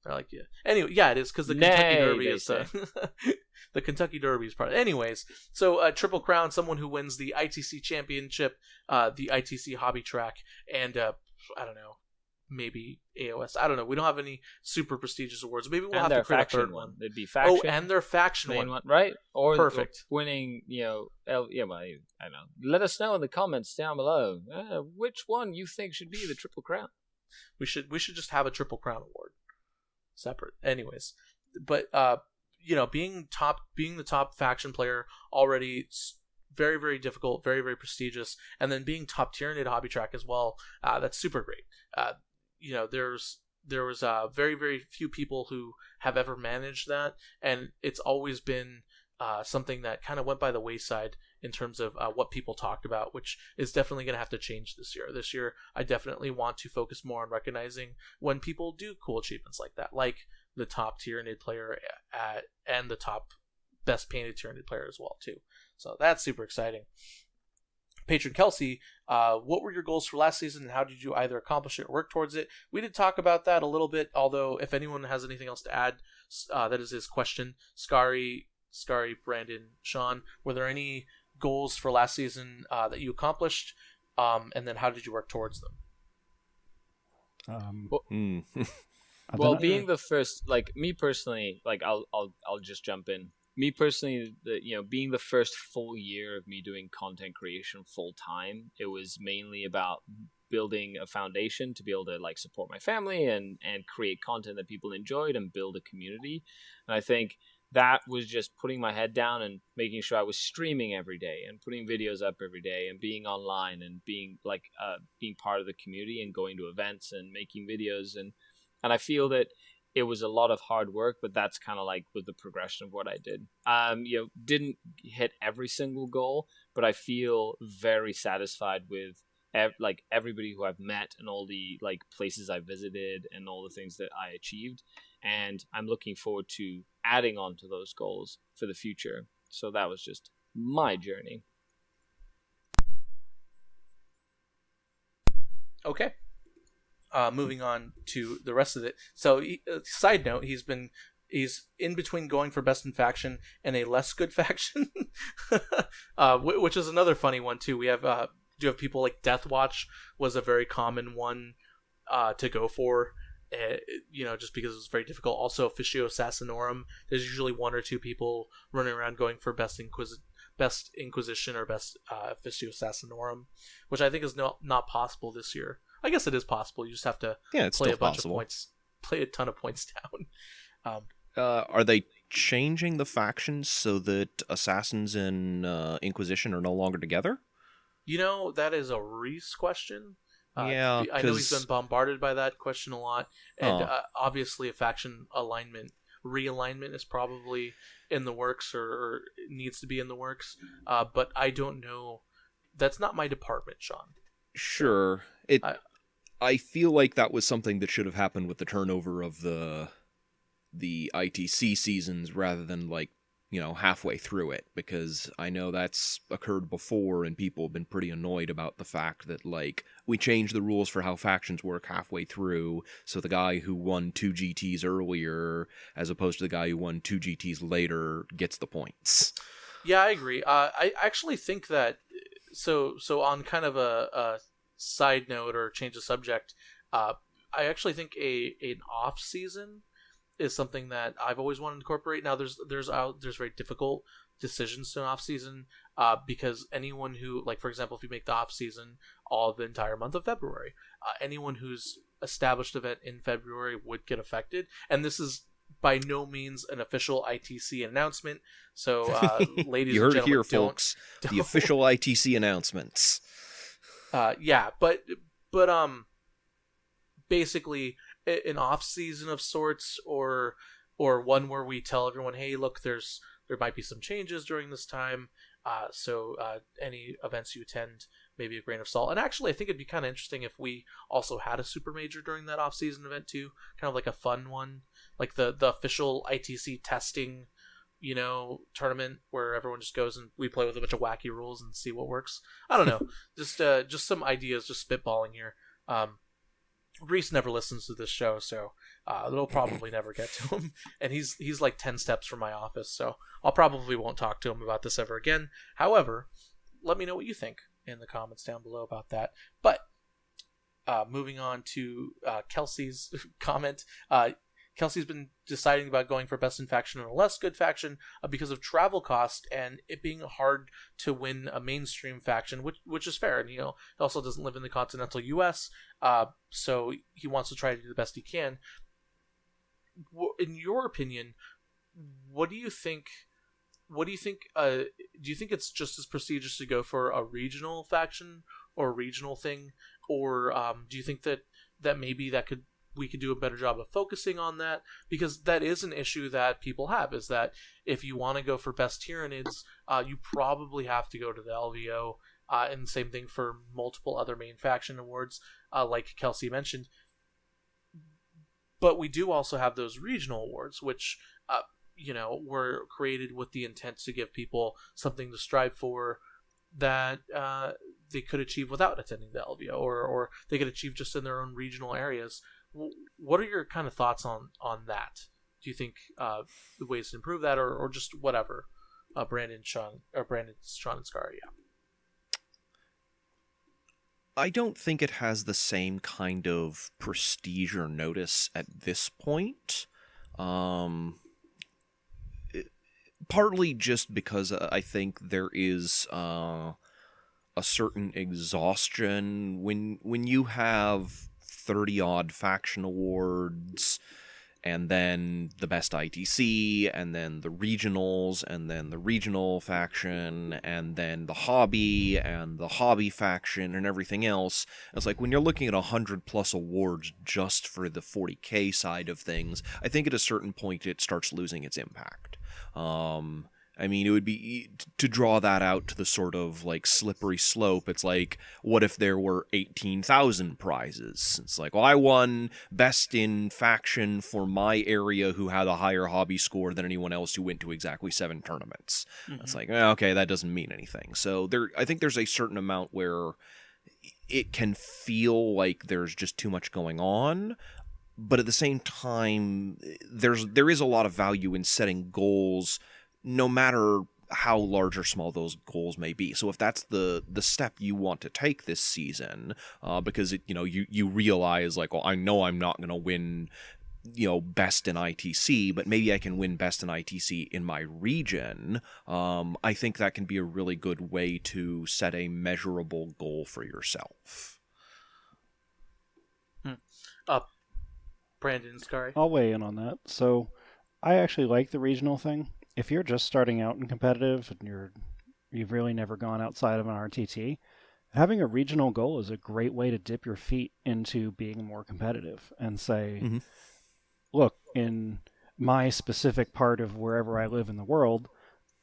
They're like, yeah. Anyway, yeah, it is because the Kentucky Derby is the the Kentucky Derby is part. Anyways, so uh, Triple Crown, someone who wins the ITC Championship, uh, the ITC Hobby Track, and uh, I don't know, maybe AOS. I don't know. We don't have any super prestigious awards. Maybe we'll and have to create a faction third one. one. It'd be faction. Oh, and their faction one. one, right? Or Perfect. or winning, you know, L- yeah, well, I I don't know. Let us know in the comments down below uh, which one you think should be the triple crown. We should we should just have a triple crown award, separate. Anyways, but uh, you know, being top, being the top faction player already very very difficult, very very prestigious, and then being top tier in hobby track as well. Uh, that's super great. Uh, you know, there's there was uh, very very few people who have ever managed that, and it's always been uh, something that kind of went by the wayside in terms of uh, what people talked about, which is definitely going to have to change this year. This year, I definitely want to focus more on recognizing when people do cool achievements like that, like the top Tyranid player at, and the top best painted Tyranid player as well too. So that's super exciting. Patron Kelsey, uh, what were your goals for last season, and how did you either accomplish it or work towards it? We did talk about that a little bit, although if anyone has anything else to add, uh, that is his question. Scary, Scary, Brandon, Sean, were there any goals for last season uh, that you accomplished, um, and then how did you work towards them? Um, Hmm. I well, don't- being the first, like me personally, like I'll I'll I'll just jump in. Me personally, the you know being the first full year of me doing content creation full time, it was mainly about building a foundation to be able to like support my family and and create content that people enjoyed and build a community. And I think that was just putting my head down and making sure I was streaming every day and putting videos up every day and being online and being like uh, being part of the community and going to events and making videos and and I feel that it was a lot of hard work, but that's kind of like with the progression of what I did. Um, you know, didn't hit every single goal, but I feel very satisfied with ev- like everybody who I've met and all the like places I visited and all the things that I achieved, and I'm looking forward to adding on to those goals for the future. So that was just my journey. Okay. Uh, moving on to the rest of it. So, uh, side note, he's been he's in between going for best in faction and a less good faction, uh, which is another funny one too. We have uh, do you have people like Death Watch was a very common one uh, to go for. Uh, you know, just because it was very difficult. Also, Officio Assassinorum. There's usually one or two people running around going for best Inquis- best Inquisition or best uh, Officio Assassinorum, which I think is not not possible this year. I guess it is possible. You just have to Yeah, play a bunch possible. of points, play a ton of points down. Um, Uh, are they changing the factions so that assassins and uh, Inquisition are no longer together? You know, that is a Reece question. Uh, Yeah, I know he's been bombarded by that question a lot, and Oh. uh, obviously a faction alignment realignment is probably in the works or, or needs to be in the works. Uh, but I don't know. That's not my department, Sean. Sure. It. I- I, feel like that was something that should have happened with the turnover of the the ITC seasons rather than like you know halfway through it because I know that's occurred before and people have been pretty annoyed about the fact that like we changed the rules for how factions work halfway through so the guy who won 2 GTs earlier as opposed to the guy who won 2 GTs later gets the points. Yeah, I agree. Uh, I actually think that so so on kind of a, a side note or change of subject, uh, I actually think a an off season is something that I've always wanted to incorporate. Now there's there's out there's very difficult decisions to an off season uh, because anyone who like for example if you make the off season all the entire month of February, uh, anyone who's established event in February would get affected, and this is by no means an official ITC announcement. So, uh, ladies you and heard gentlemen, here, don't- folks. The don't- official ITC announcements. Uh, yeah, but but um, basically an off season of sorts, or or one where we tell everyone, hey, look, there's there might be some changes during this time. Uh, so uh, any events you attend, maybe a grain of salt. And actually, I think it'd be kind of interesting if we also had a super major during that off season event too, kind of like a fun one, like the the official ITC testing. You know, tournament where everyone just goes and we play with a bunch of wacky rules and see what works. I don't know just uh just some ideas just spitballing here um reece never listens to this show so uh it'll probably never get to him. And he's he's like 10 steps from my office so i'll probably won't talk to him about this ever again. However let me know what you think in the comments down below about that. But uh moving on to uh kelsey's comment uh Kelsey's been deciding about going for best in faction a less good faction uh, because of travel cost and it being hard to win a mainstream faction, which which is fair. And you know, he also doesn't live in the continental U.S., uh, so he wants to try to do the best he can. In your opinion, what do you think? What do you think? Uh, do you think it's just as prestigious to go for a regional faction or a regional thing, or um, do you think that that maybe that could we could do a better job of focusing on that because that is an issue that people have is that if you want to go for best tyranids, uh, you probably have to go to the LVO. Uh, and same thing for multiple other main faction awards, uh, like Kelsey mentioned. But we do also have those regional awards, which uh, you know were created with the intent to give people something to strive for that uh, they could achieve without attending the LVO, or or they could achieve just in their own regional areas. What are your kind of thoughts on on that? Do you think uh, the ways to improve that, or, or just whatever? Uh, Brandon, Sean, or Brandon, Sean, and Scar, yeah. I don't think it has the same kind of prestige or notice at this point. Um, it- partly just because uh, I think there is uh, a certain exhaustion when when you have thirty odd faction awards and then the best ITC, and then the regionals, and then the regional faction, and then the hobby, and the hobby faction, and everything else. It's like when you're looking at 100 plus awards just for the 40k side of things, I think at a certain point it starts losing its impact. Um, I mean, it would be to draw that out to the sort of like slippery slope. It's like, what if there were 18,000 prizes? It's like, well, I won best in faction for my area who had a higher hobby score than anyone else who went to exactly seven tournaments. It's like, eh, okay, that doesn't mean anything. So there, I think there's a certain amount where it can feel like there's just too much going on. but at the same time, there's there is a lot of value in setting goals, no matter how large or small those goals may be. So if that's the the step you want to take this season, uh, because it, you know you you realize like, well, I know I'm not going to win you know best in ITC, but maybe I can win best in ITC in my region. Um, I think that can be a really good way to set a measurable goal for yourself. Hmm. Uh, Brandon Scary. I'll weigh in on that. So, I actually like the regional thing. If you're just starting out in competitive and you're you've really never gone outside of an RTT, having a regional goal is a great way to dip your feet into being more competitive and say, mm-hmm. look, in my specific part of wherever I live in the world,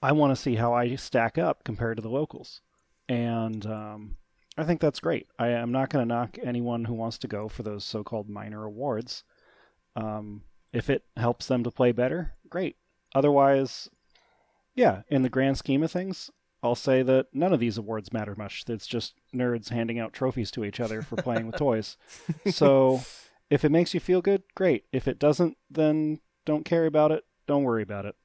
I want to see how I stack up compared to the locals. And um, I think that's great. I, am not going to knock anyone who wants to go for those so called minor awards. Um, if it helps them to play better, great. Otherwise, yeah, in the grand scheme of things, I'll say that none of these awards matter much. It's just nerds handing out trophies to each other for playing with toys. So if it makes you feel good, great. If it doesn't, then don't care about it. Don't worry about it.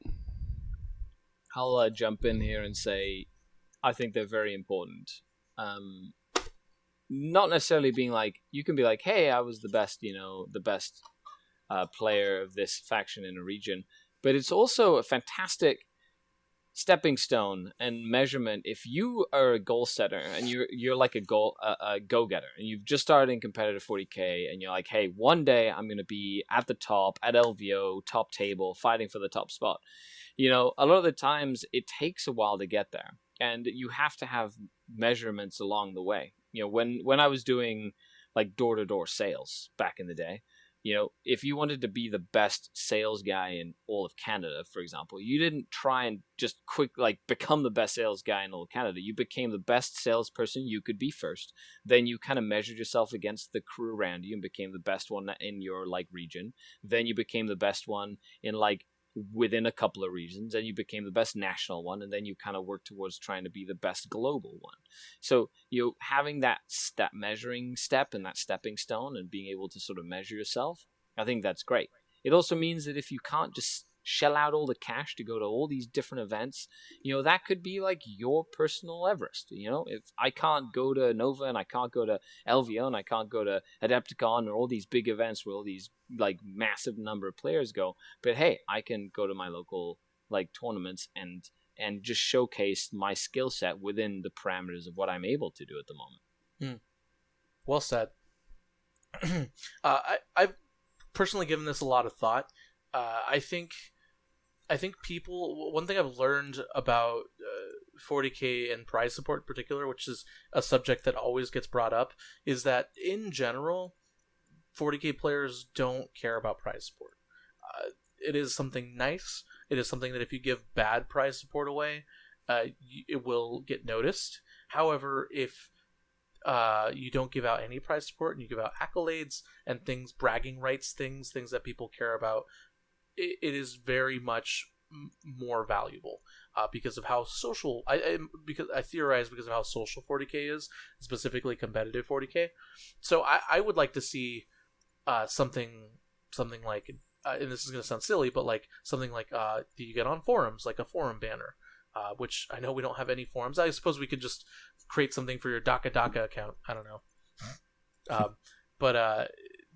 I'll uh, jump in here and say I think they're very important. Um, not necessarily being like you can be like, hey, I was the best, you know, the best uh, player of this faction in a region, but it's also a fantastic stepping stone and measurement if you are a goal setter and you're you're like a goal a, a go getter and you've just started in competitive 40k and you're like hey one day i'm going to be at the top at lvo top table fighting for the top spot. You know a lot of the times it takes a while to get there and you have to have measurements along the way. You know when when i was doing like door to door sales back in the day you know, if you wanted to be the best sales guy in all of Canada, for example, you didn't try and just quick like become the best sales guy in all of Canada. You became the best salesperson you could be first. Then you kind of measured yourself against the crew around you and became the best one in your like region. Then you became the best one in like within a couple of regions and you became the best national one and then you kind of work towards trying to be the best global one. So you know having that step measuring step and that stepping stone and being able to sort of measure yourself i think that's great. It also means that if you can't just shell out all the cash to go to all these different events, you know, that could be like your personal Everest. You know, if I can't go to Nova and I can't go to LVO and I can't go to Adepticon or all these big events where all these like massive number of players go, but hey, I can go to my local like tournaments and and just showcase my skill set within the parameters of what I'm able to do at the moment. Hmm. Well said. uh, I, I've personally given this a lot of thought. Uh, I think I think people one thing I've learned about uh, 40k and prize support in particular, which is a subject that always gets brought up, is that in general, 40k players don't care about prize support. Uh, it is something nice. It is something that if you give bad prize support away, uh, it will get noticed. However, if uh, you don't give out any prize support and you give out accolades and things, bragging rights, things, things that people care about, it, is very much more valuable uh, because of how social I, I, because I theorize because of how social 40k is specifically competitive 40k. So I, I would like to see uh, something something like uh, and this is going to sound silly, but like something like uh, you get on forums like a forum banner. Uh, which I know we don't have any forums. I suppose we could just create something for your Dakka Dakka account. I don't know. um, but uh,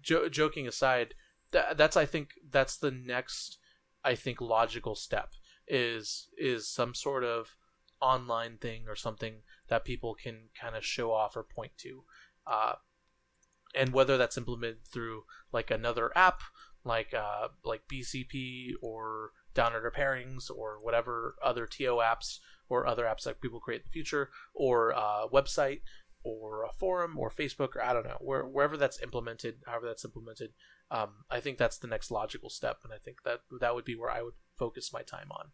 jo- joking aside, that, that's I think that's the next I think logical step is is some sort of online thing or something that people can kind of show off or point to. Uh, and whether that's implemented through like another app like uh, like BCP or Down Under Pairings or whatever other TO apps or other apps that people create in the future or uh, website or a forum or Facebook or I don't know where, wherever that's implemented, however that's implemented, um, I think that's the next logical step, and I think that that would be where I would focus my time on.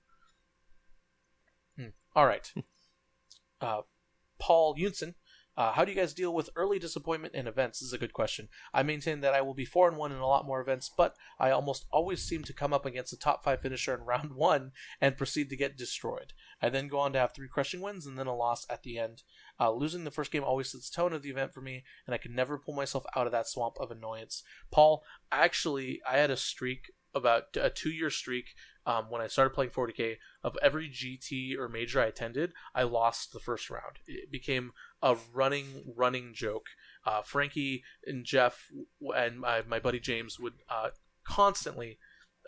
Hmm. All right, uh, Paul Yunson. Uh, how do you guys deal with early disappointment in events? This is a good question. I maintain that I will be four and one in a lot more events, but I almost always seem to come up against a top five finisher in round one and proceed to get destroyed. I then go on to have three crushing wins and then a loss at the end. Uh, losing the first game always sets the tone of the event for me, and I could never pull myself out of that swamp of annoyance. Paul, actually, I had a streak about a two year streak um, when I started playing 40k of every GT or major I attended, I lost the first round. It became a running running joke. Uh, Frankie and Jeff and my, my buddy James would uh, constantly,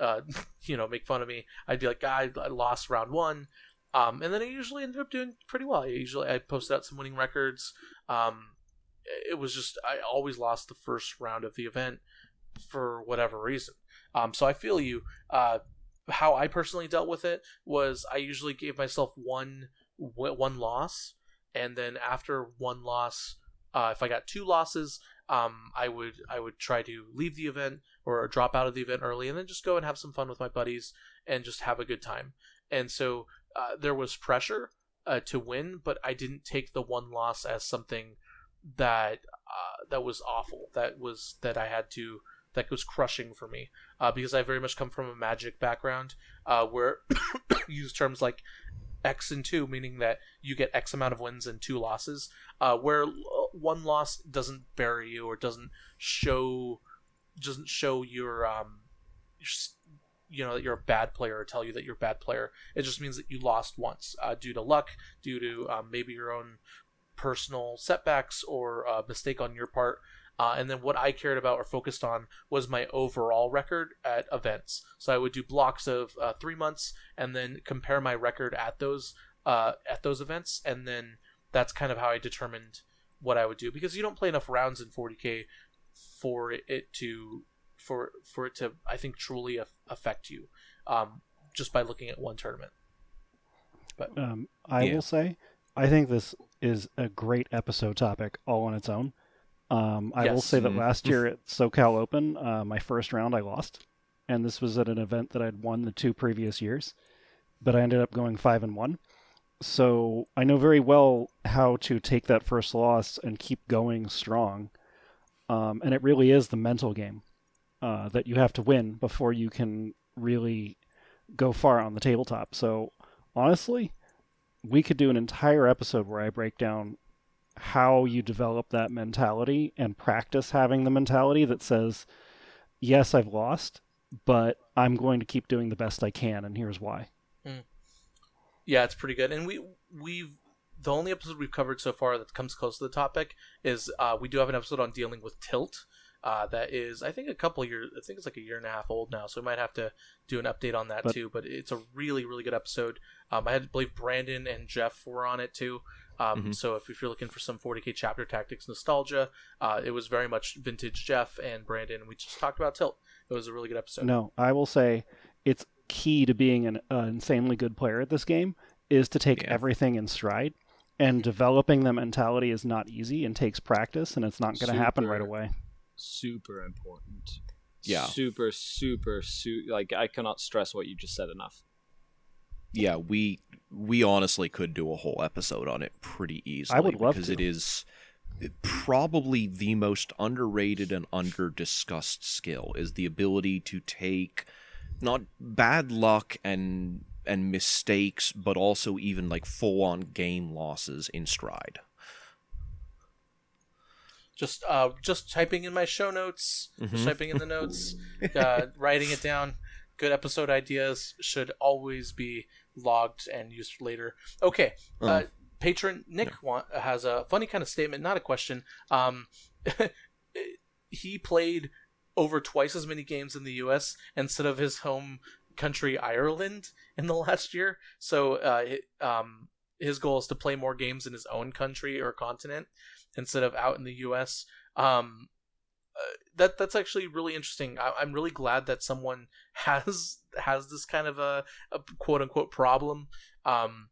uh, you know, make fun of me. I'd be like, "Guy, I lost round one," um, and then I usually ended up doing pretty well. I usually I posted out some winning records. Um, it was just I always lost the first round of the event for whatever reason. Um, so I feel you. Uh, how I personally dealt with it was I usually gave myself one one loss, and then after one loss, uh, if I got two losses, um, I would I would try to leave the event or drop out of the event early, and then just go and have some fun with my buddies and just have a good time. And so uh, there was pressure uh, to win, but I didn't take the one loss as something that uh, that was awful. That was that I had to that was crushing for me uh, because I very much come from a magic background uh, where use terms like X and two, meaning that you get X amount of wins and two losses, where one loss doesn't bury you or doesn't show doesn't show your um you know that you're a bad player or tell you that you're a bad player. It just means that you lost once uh, due to luck, due to um, maybe your own personal setbacks or a mistake on your part. Uh, and then what I cared about or focused on was my overall record at events. So I would do blocks of uh, three months and then compare my record at those uh, at those events, and then that's kind of how I determined what I would do because you don't play enough rounds in 40k for it to for for it to I think truly affect you um, just by looking at one tournament. But um, I yeah. will say I think this is a great episode topic all on its own. Um, I yes. will say that mm-hmm. last year at SoCal Open, uh, my first round I lost, and this was at an event that I'd won the two previous years, but I ended up going five and one. So I know very well how to take that first loss and keep going strong. Um, and it really is the mental game uh, that you have to win before you can really go far on the tabletop. So honestly, we could do an entire episode where I break down how you develop that mentality and practice having the mentality that says, yes, I've lost, but I'm going to keep doing the best I can, and here's why. Mm. Yeah, it's pretty good. And we we've the only episode we've covered so far that comes close to the topic is uh, we do have an episode on dealing with tilt. Uh, that is, I think, a couple years. I think it's like a year and a half old now, so we might have to do an update on that but, too. But it's a really, really good episode. Um, I had to believe Brandon and Jeff were on it too. Um, mm-hmm. So if, if, you're looking for some 40k chapter tactics nostalgia, uh, it was very much vintage Jeff and Brandon. We just talked about Tilt. It was a really good episode. No, I will say it's key to being an uh, insanely good player at this game is to take yeah. everything in stride. And developing the mentality is not easy and takes practice, and it's not going to happen right away. Super important. Yeah. Super, super, super. Like I cannot stress what you just said enough yeah, we we honestly could do a whole episode on it pretty easily. I would love because to. it is probably the most underrated and under discussed skill is the ability to take not bad luck and and mistakes, but also even like full on game losses in stride. Just uh, just typing in my show notes, mm-hmm. just typing in the notes, uh, writing it down. Good episode ideas should always be logged and used later. Okay. Uh, uh, patron Nick yeah. want, has a funny kind of statement, not a question. Um, he played over twice as many games in the U.S. instead of his home country Ireland in the last year. So uh, um, his goal is to play more games in his own country or continent instead of out in the U.S. Um, uh, that that's actually really interesting. I, am really glad that someone has has this kind of a, a quote unquote problem. Um,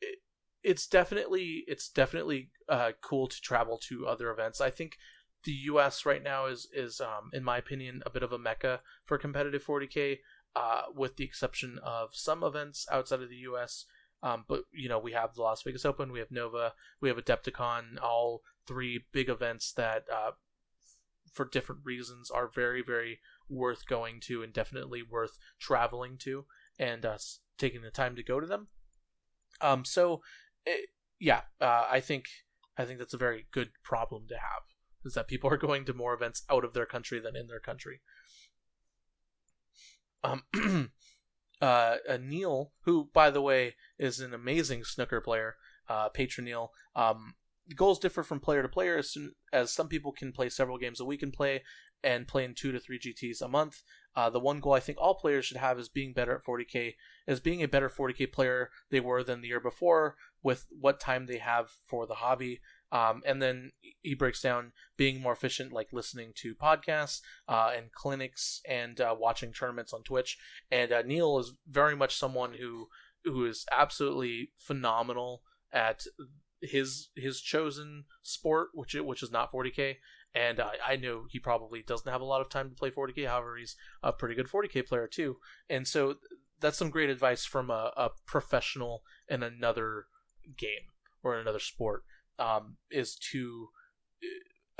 it, it's definitely it's definitely uh, cool to travel to other events. I think the U.S. right now is is um, in my opinion a bit of a mecca for competitive 40k, uh, with the exception of some events outside of the U.S. Um, but you know we have the Las Vegas Open, we have Nova, we have Adepticon, all three big events that uh, for different reasons are very very worth going to and definitely worth traveling to and uh, taking the time to go to them um so it, yeah, uh, I think I think that's a very good problem to have. Is that people are going to more events out of their country than in their country. Um, uh, Neil, who by the way is an amazing snooker player, uh, patron Neil. Um, goals differ from player to player, as, soon, as some people can play several games a week and play and play in two to three GTs a month. Uh, the one goal I think all players should have is being better at 40k, is being a better 40k player they were than the year before, with what time they have for the hobby. Um, and then he breaks down being more efficient, like listening to podcasts uh, and clinics and uh, watching tournaments on Twitch. And uh, Neil is very much someone who who is absolutely phenomenal at his his chosen sport, which which is not 40k. And I, I know he probably doesn't have a lot of time to play 40k. However, he's a pretty good 40k player too. And so that's some great advice from a, a professional in another game or in another sport. Um, is to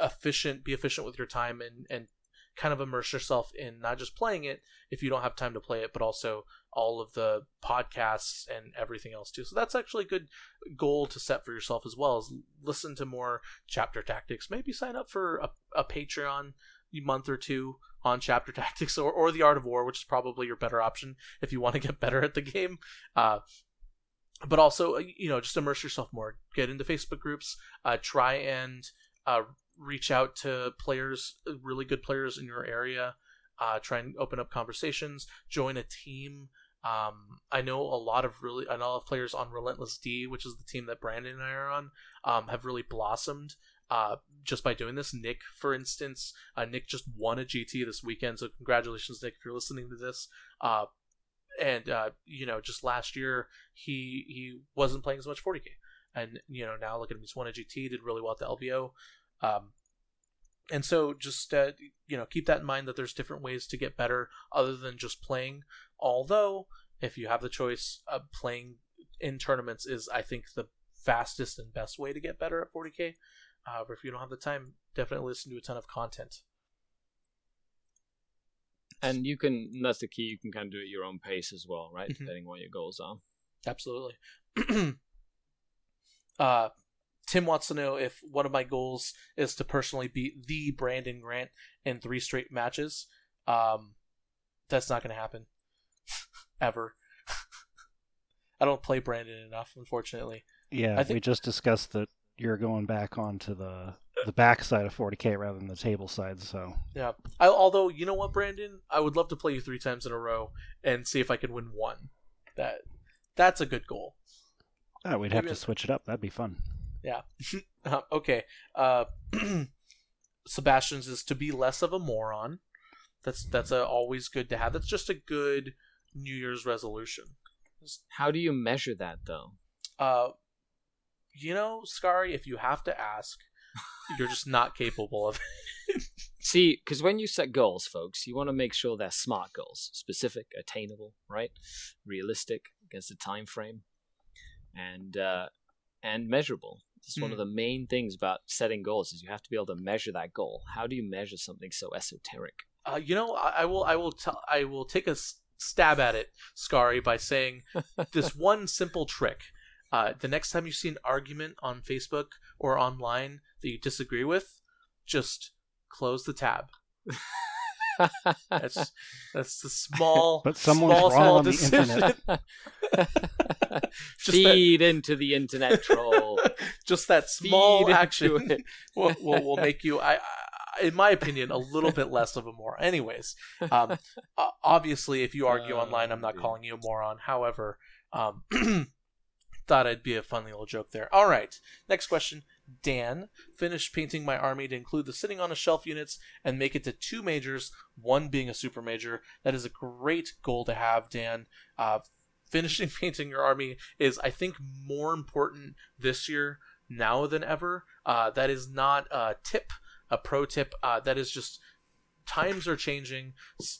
uh, efficient, be efficient with your time, and and kind of immerse yourself in not just playing it if you don't have time to play it, but also all of the podcasts and everything else too. So that's actually a good goal to set for yourself as well. Is listen to more chapter tactics. Maybe sign up for a, a Patreon month or two on chapter tactics or, or the art of war, which is probably your better option if you want to get better at the game. Uh, but also, uh, you know, just immerse yourself more. Get into Facebook groups. Uh, try and uh, reach out to players, really good players in your area. Uh, try and open up conversations. Join a team. Um, I know a lot of really, a lot of players on Relentless D, which is the team that Brandon and I are on, um, have really blossomed uh, just by doing this. Nick, for instance, uh, Nick just won a GT this weekend, so congratulations, Nick, if you're listening to this. Uh, and uh, you know, just last year he he wasn't playing as much 40k, and you know now look at him, he's won a GT, did really well at the LVO. Um, and so just uh, you know keep that in mind that there's different ways to get better other than just playing. Although if you have the choice of playing in tournaments is i think the fastest and best way to get better at 40k however if you don't have the time definitely listen to a ton of content and you can that's the key you can kind of do it at your own pace as well right Mhm. depending what your goals are absolutely uh Tim wants to know if one of my goals is to personally beat the Brandon Grant in three straight matches. Um, that's not going to happen ever. I don't play Brandon enough, unfortunately. Yeah, I think- we just discussed that you're going back onto the the back side of 40k rather than the table side. So Yeah. I, although you know what, Brandon, I would love to play you three times in a row and see if I can win one. That that's a good goal. oh, we'd have Maybe to I- switch it up. That'd be fun. Yeah. Uh, okay. Uh, Sebastian's is to be less of a moron. That's that's a, always good to have. That's just a good New Year's resolution. how do you measure that though Uh, you know, Scary, if you have to ask, you're just not capable of it. See, because when you set goals, folks, you want to make sure they're smart goals, specific, attainable, right, realistic against a time frame, and uh, and measurable. It's one of the main things about setting goals is you have to be able to measure that goal. How do you measure something so esoteric? Uh, you know, I, I will, I will, tell, I will take a s- stab at it, Scary, by saying this one simple trick. Uh, the next time you see an argument on Facebook or online that you disagree with, just close the tab. That's that's the small, But someone's small, wrong small on the internet. Just that- Feed into the internet troll. just that small Feed into action it. will, will, will make you I, I in my opinion a little bit less of a moron anyways um, obviously if you argue Oh, online i'm not dear. calling you a moron however um, thought i'd be a funny little joke there all right next question dan finished painting my army to include the sitting on a shelf units and make it to two majors one being a super major that is a great goal to have dan uh, finishing painting your army is i think more important this year now than ever. Uh, that is not a tip, a pro tip. Uh, that is just times are changing.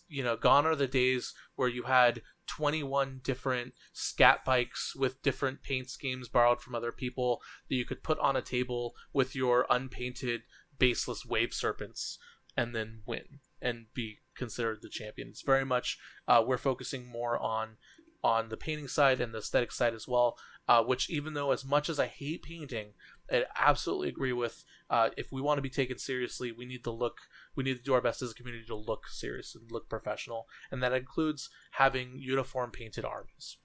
You know, gone are the days where you had 21 different scat bikes with different paint schemes borrowed from other people that you could put on a table with your unpainted, baseless wave serpents and then win and be considered the champion. It's very much, uh, we're focusing more on on the painting side and the aesthetic side as well. Uh, which even though as much as I hate painting, I absolutely agree with. Uh, if we want to be taken seriously, we need to look. We need to do our best as a community to look serious and look professional, and that includes having uniform painted armies.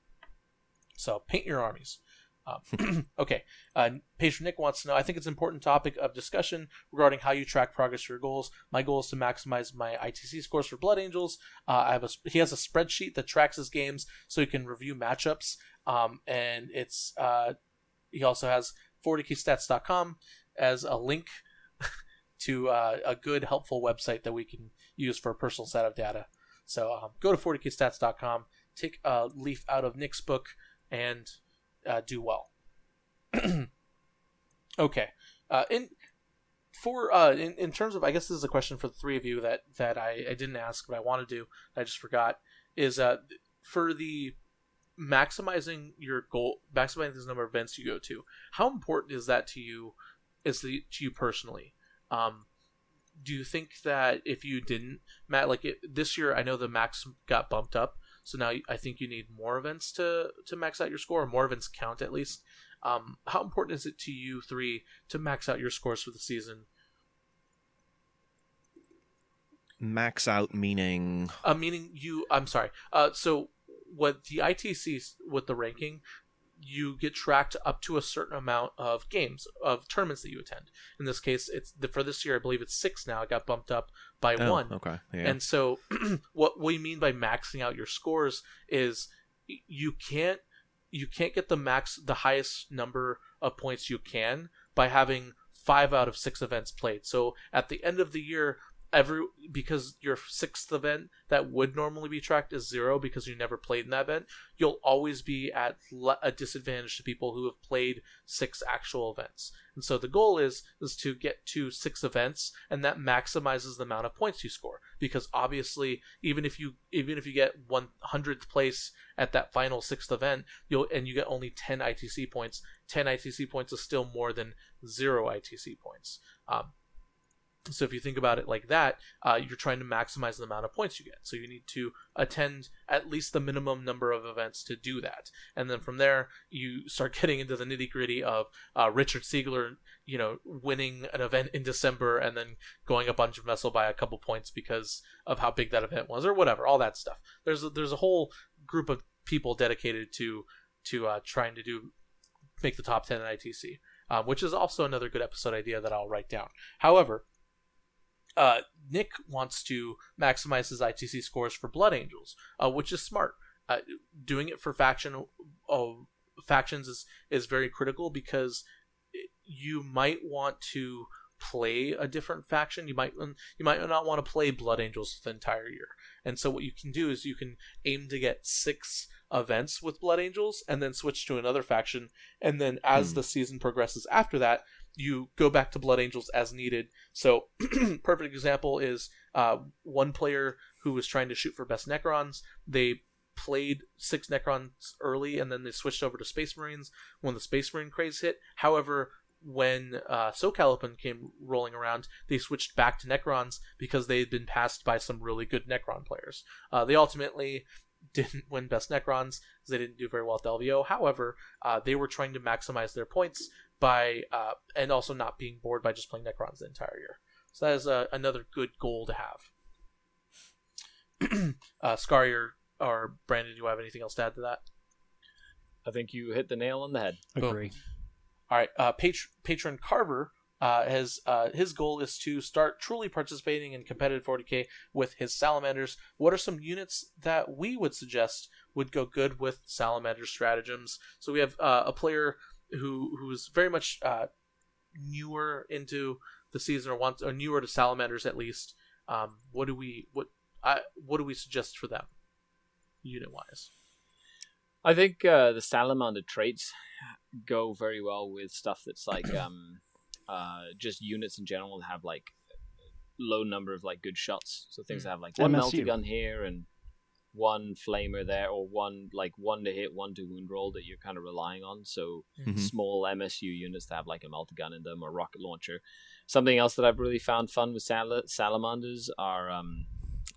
So paint your armies. Um, okay, uh, patron Nick wants to know. I think it's an important topic of discussion regarding how you track progress for your goals. My goal is to maximize my ITC scores for Blood Angels. Uh, I have a he has a spreadsheet that tracks his games so he can review matchups. Um, and it's uh, he also has 40kstats.com as a link to uh, a good, helpful website that we can use for a personal set of data. So um, go to 40kstats.com, take a leaf out of Nick's book, and uh, do well. okay. Uh, in for uh, in, in terms of, I guess this is a question for the three of you that that I, I didn't ask, but I want to do. I just forgot. Is uh for the maximizing your goal, maximizing the number of events you go to. How important is that to you? Is the to you personally? Um, do you think that if you didn't, Matt, like it, this year, I know the max got bumped up, so now I think you need more events to to max out your score. More events count at least. Um, how important is it to you three to max out your scores for the season? Max out meaning. Uh, meaning you. I'm sorry. Uh, so what the ITC with the ranking, you get tracked up to a certain amount of games of tournaments that you attend. In this case, it's the, for this year. I believe it's six now. It got bumped up by Oh, one. Okay. Yeah. And so, what we mean by maxing out your scores is you can't you can't get the max the highest number of points you can by having five out of six events played. So at the end of the year, every because your sixth event that would normally be tracked is zero because you never played in that event, you'll always be at le- a disadvantage to people who have played six actual events. And so the goal is is to get to six events, and that maximizes the amount of points you score. Because obviously, even if you even if you get one hundredth place at that final sixth event, you'll and you get only ten ITC points. Ten ITC points is still more than zero ITC points. Um, so if you think about it like that, uh, you're trying to maximize the amount of points you get. So you need to attend at least the minimum number of events to do that, and then from there you start getting into the nitty gritty of uh, Richard Siegler, you know, winning an event in December and then going up on Jim Vessel by a couple points because of how big that event was, or whatever, all that stuff. There's a, there's a whole group of people dedicated to to uh, trying to do make the top ten in ITC, um, which is also another good episode idea that I'll write down. However uh, Nick wants to maximize his ITC scores for Blood Angels, uh, which is smart. Uh, doing it for faction uh, factions is is very critical because you might want to play a different faction. You might you might not want to play Blood Angels the entire year. And so what you can do is you can aim to get six events with Blood Angels and then switch to another faction. And then as Hmm. the season progresses after that, you go back to Blood Angels as needed. So, perfect example is uh, one player who was trying to shoot for best Necrons. They played six Necrons early, and then they switched over to Space Marines when the Space Marine craze hit. However, when uh, SoCal Open came rolling around, they switched back to Necrons because they had been passed by some really good Necron players. Uh, they ultimately didn't win Best Necrons because they didn't do very well at the LVO. However, uh, they were trying to maximize their points by uh, and also not being bored by just playing Necrons the entire year. So that is uh, another good goal to have. uh, Scarier or Brandon, do you have anything else to add to that? I think you hit the nail on the head. Boom. Agree. All right, uh, Pat- patron Carver uh, has uh, his goal is to start truly participating in competitive 40k with his salamanders. What are some units that we would suggest would go good with salamander stratagems? So we have uh, a player who who's very much uh, newer into the season or wants or newer to salamanders at least. Um, what do we what I what do we suggest for them, unit wise? I think uh, the salamander traits go very well with stuff that's like um, uh, just units in general that have like low number of like good shots. So things that have like one MSU. multi gun here and one flamer there, or one like one to hit, one to wound roll that you're kind of relying on. So Mhm. small MSU units that have like a multi gun in them or rocket launcher. Something else that I've really found fun with sal- salamanders are um,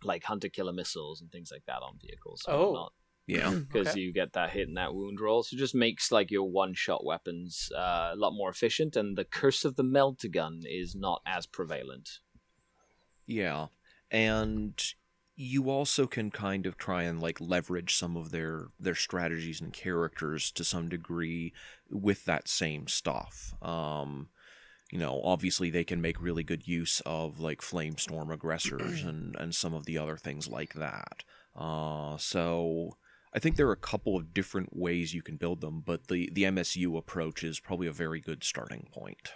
like hunter killer missiles and things like that on vehicles. So Oh. not Yeah. because Okay. you get that hit and that wound roll. So it just makes like your one shot weapons uh, a lot more efficient, and the curse of the meltagun is not as prevalent. Yeah. And you also can kind of try and like leverage some of their their strategies and characters to some degree with that same stuff. Um you know, obviously they can make really good use of like flamestorm aggressors and and some of the other things like that. Uh so I think there are a couple of different ways you can build them, but the the MSU approach is probably a very good starting point.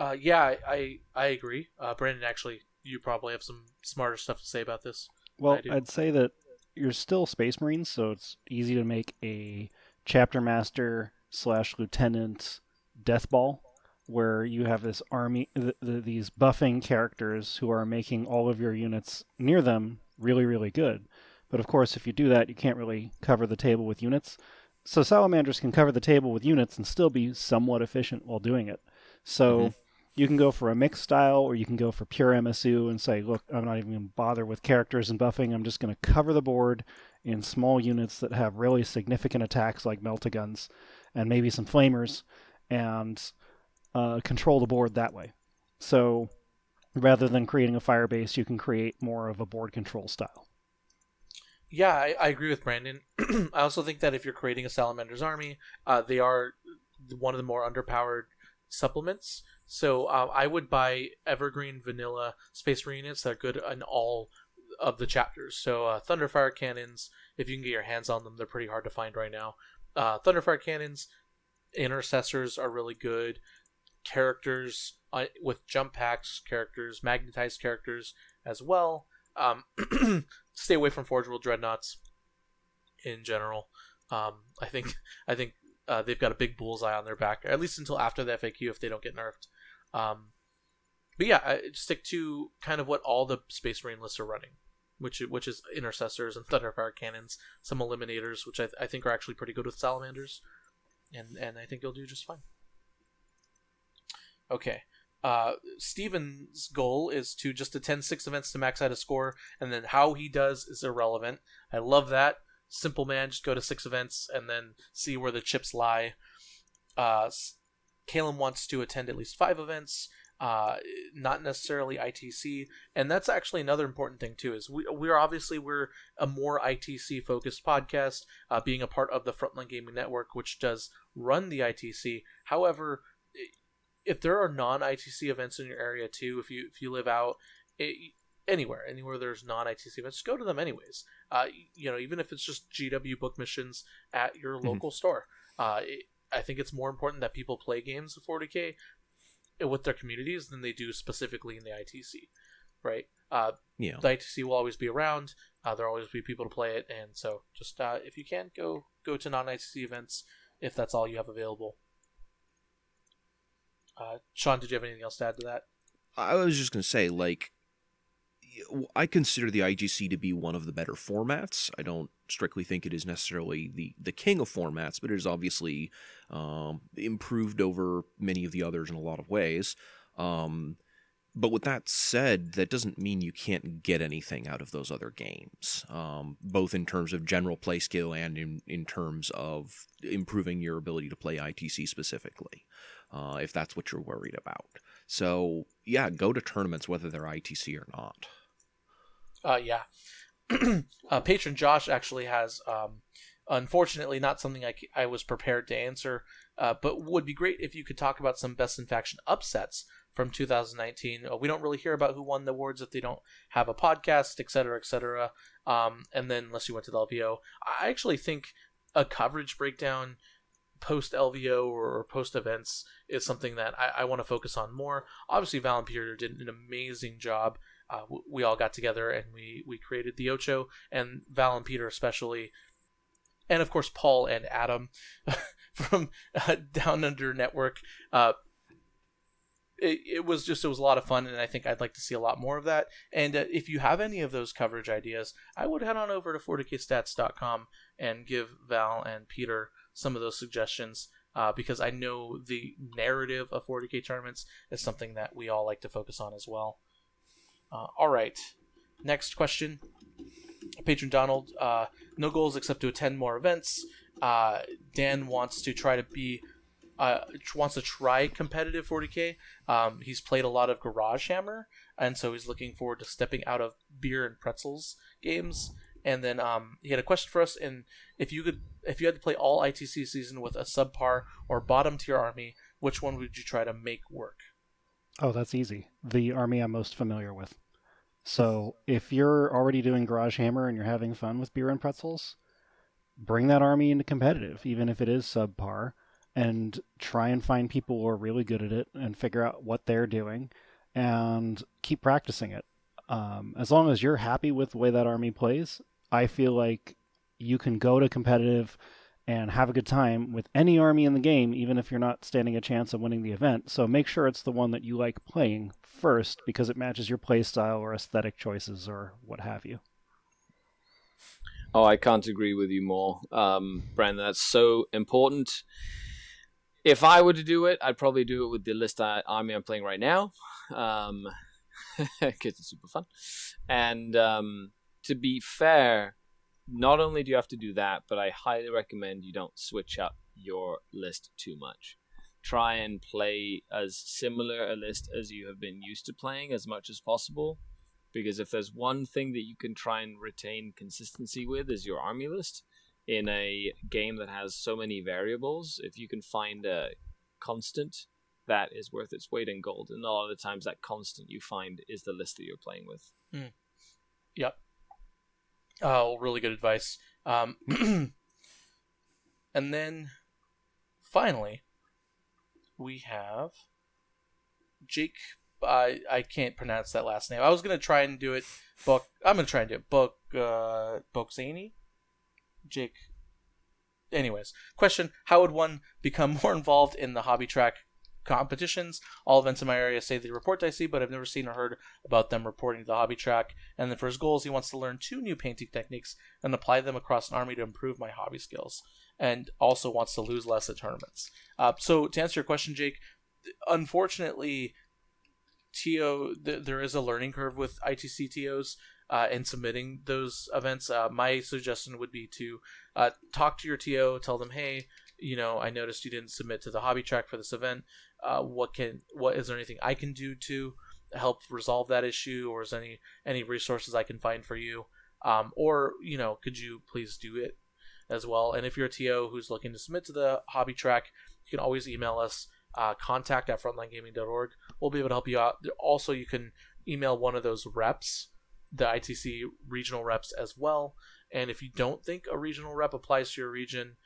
Uh, yeah, I I, I agree. Uh, Brandon, actually, you probably have some smarter stuff to say about this. Well, I do. I'd say that you're still Space Marines, so it's easy to make a chapter master slash lieutenant death ball, where you have this army, th- th- these buffing characters who are making all of your units near them really, really good. But of course, if you do that, you can't really cover the table with units. So salamanders can cover the table with units and still be somewhat efficient while doing it. So Mhm. You can go for a mixed style or you can go for pure MSU and say, look, I'm not even going to bother with characters and buffing. I'm just going to cover the board in small units that have really significant attacks like meltaguns and maybe some flamers and uh, control the board that way. So rather than creating a fire base, you can create more of a board control style. Yeah, I, I agree with Brandon. I also think that if you're creating a Salamander's army, uh, they are one of the more underpowered supplements. So uh, I would buy Evergreen Vanilla Space Marine units that good in all of the chapters. So uh, Thunderfire cannons, if you can get your hands on them, they're pretty hard to find right now. Uh, Thunderfire cannons, intercessors are really good. Characters uh, with jump packs, characters, magnetized characters as well. Um, stay away from Forge World Dreadnoughts in general. Um, I think I think uh, they've got a big bullseye on their back, at least until after the FAQ if they don't get nerfed. Um, but yeah, I stick to kind of what all the Space Marine lists are running, which which is intercessors and thunderfire cannons, some eliminators, which I, I think are actually pretty good with salamanders, and and I think you'll do just fine. Okay. Uh, Steven's goal is to just attend six events to max out a score, and then how he does is irrelevant. I love that. Simple man, just go to six events and then see where the chips lie. Uh, Caleb wants to attend at least five events, uh, not necessarily ITC, and that's actually another important thing too. Is we we're obviously we're a more ITC focused podcast, uh, being a part of the Frontline Gaming Network, which does run the ITC. However, if there are non ITC events in your area too, if you if you live out it, anywhere, anywhere there's non ITC events, just go to them anyways. Uh, you know, even if it's just GW book missions at your Mhm. local store. Uh, it, I think it's more important that people play games of 40k with their communities than they do specifically in the ITC, right? Uh, Yeah. the ITC will always be around. Uh, there'll always be people to play it, and so just uh, if you can go go to non ITC events if that's all you have available. Uh, Sean, did you have anything else to add to that? I was just going to say, like, I consider the ITC to be one of the better formats. I don't strictly think it is necessarily the, the king of formats, but it is obviously um, improved over many of the others in a lot of ways. Um, but with that said, that doesn't mean you can't get anything out of those other games, um, both in terms of general play skill and in, in terms of improving your ability to play ITC specifically, uh, if that's what you're worried about. So yeah, go to tournaments whether they're ITC or not. Uh, yeah. uh, patron Josh actually has, um, unfortunately, not something I, I was prepared to answer, uh, but would be great if you could talk about some best in faction upsets from 2019. Uh, we don't really hear about who won the awards if they don't have a podcast, et cetera, et cetera. Um, and then unless you went to the LVO, I actually think a coverage breakdown post LVO or post events is something that I, I want to focus on more. Obviously, Val and Peter did an amazing job. Uh, we all got together and we, we created the Ocho, and Val and Peter especially, and of course Paul and Adam from uh, Down Under Network. Uh, it, it was just it was a lot of fun, and I think I'd like to see a lot more of that. And uh, if you have any of those coverage ideas, I would head on over to 40kstats.com and give Val and Peter some of those suggestions uh, because I know the narrative of 40k tournaments is something that we all like to focus on as well. Uh, all right, next question. Patron Donald, uh, no goals except to attend more events. Uh, Dan wants to try to be, uh, wants to try competitive 40k. Um, he's played a lot of Garage Hammer, and so he's looking forward to stepping out of beer and pretzels games. And then um, he had a question for us, and if you could, if you had to play all ITC season with a subpar or bottom tier army, which one would you try to make work? Oh, that's easy. The army I'm most familiar with. So if you're already doing Garage Hammer and you're having fun with beer and pretzels, bring that army into competitive, even if it is subpar, and try and find people who are really good at it and figure out what they're doing and keep practicing it. Um, as long as you're happy with the way that army plays, I feel like you can go to competitive and have a good time with any army in the game, even if you're not standing a chance of winning the event. So make sure it's the one that you like playing first because it matches your playstyle or aesthetic choices or what have you. Oh, I can't agree with you more, um, Brandon. That's so important. If I were to do it, I'd probably do it with the list army I'm playing right now, because um, it's super fun. And um, to be fair, not only do you have to do that, but I highly recommend you don't switch up your list too much. Try and play as similar a list as you have been used to playing as much as possible. Because if there's one thing that you can try and retain consistency with is your army list in a game that has so many variables, if you can find a constant that is worth its weight in gold, and a lot of the times that constant you find is the list that you're playing with. Mm. Yep. Oh, really good advice. Um, and then finally, we have Jake. I I can't pronounce that last name. I was gonna try and do it. Book. I'm gonna try and do it. Book. Uh, Boxani. Jake. Anyways, question: How would one become more involved in the hobby track competitions. All events in my area say they report IC, but I've never seen or heard about them reporting to the hobby track. And then for his goals, he wants to learn two new painting techniques and apply them across an army to improve my hobby skills. And also wants to lose less at tournaments. Uh, so to answer your question, Jake, unfortunately, TO th- there is a learning curve with ITC TOs. Uh, in submitting those events, uh, my suggestion would be to uh, talk to your TO, tell them, hey, you know, I noticed you didn't submit to the hobby track for this event uh, what can what is there anything I can do to help resolve that issue, or is any any resources I can find for you, um, or you know, could you please do it as well? And if you're a TO who's looking to submit to the hobby track, you can always email us uh, contact at frontlinegaming.org. We'll be able to help you out. Also, you can email one of those reps, the ITC regional reps as well. And if you don't think a regional rep applies to your region,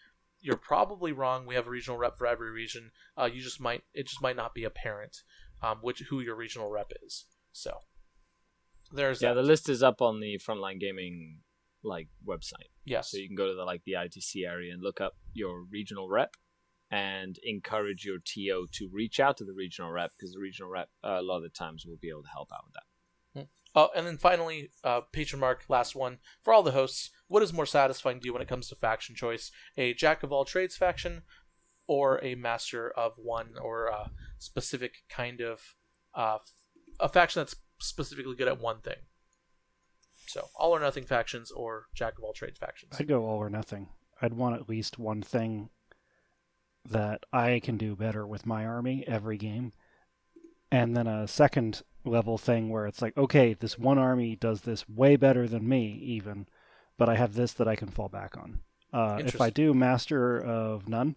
you're probably wrong. We have a regional rep for every region. Uh, you just might it just might not be apparent um, which who your regional rep is. So there's yeah. that. The list is up on the Frontline Gaming like website. Yes. So you can go to the like the ITC area and look up your regional rep and encourage your TO to reach out to the regional rep because the regional rep uh, a lot of the times will be able to help out with that. Oh, and then finally, uh, patron mark, last one for all the hosts. What is more satisfying to you when it comes to faction choice? A jack of all trades faction, or a master of one, or a specific kind of uh, a faction that's specifically good at one thing? So, all or nothing factions, or jack of all trades factions. I'd go all or nothing. I'd want at least one thing that I can do better with my army every game, and then a second level thing where it's like, okay, this one army does this way better than me, even, but I have this that I can fall back on. Uh, if I do Master of None,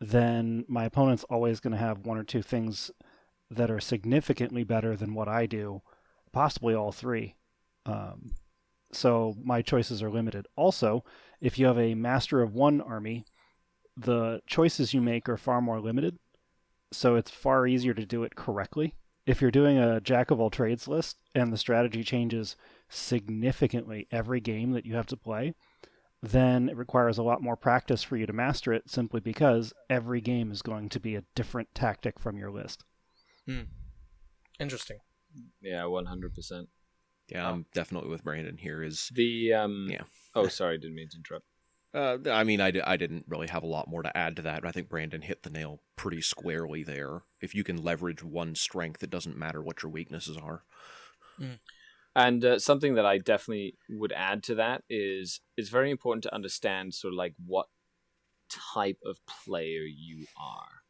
then my opponent's always going to have one or two things that are significantly better than what I do, possibly all three. Um, so my choices are limited. Also, if you have a Master of One army, the choices you make are far more limited, so it's far easier to do it correctly if you're doing a jack of all trades list and the strategy changes significantly every game that you have to play, then it requires a lot more practice for you to master it simply because every game is going to be a different tactic from your list. Hmm. Interesting. Yeah, 100%. Yeah, I'm definitely with Brandon here. Is the um Yeah. Oh, sorry, didn't mean to interrupt. Uh, I mean, I, I didn't really have a lot more to add to that. I think Brandon hit the nail pretty squarely there. If you can leverage one strength, it doesn't matter what your weaknesses are. Mm. And uh, something that I definitely would add to that is it's very important to understand sort of like what type of player you are.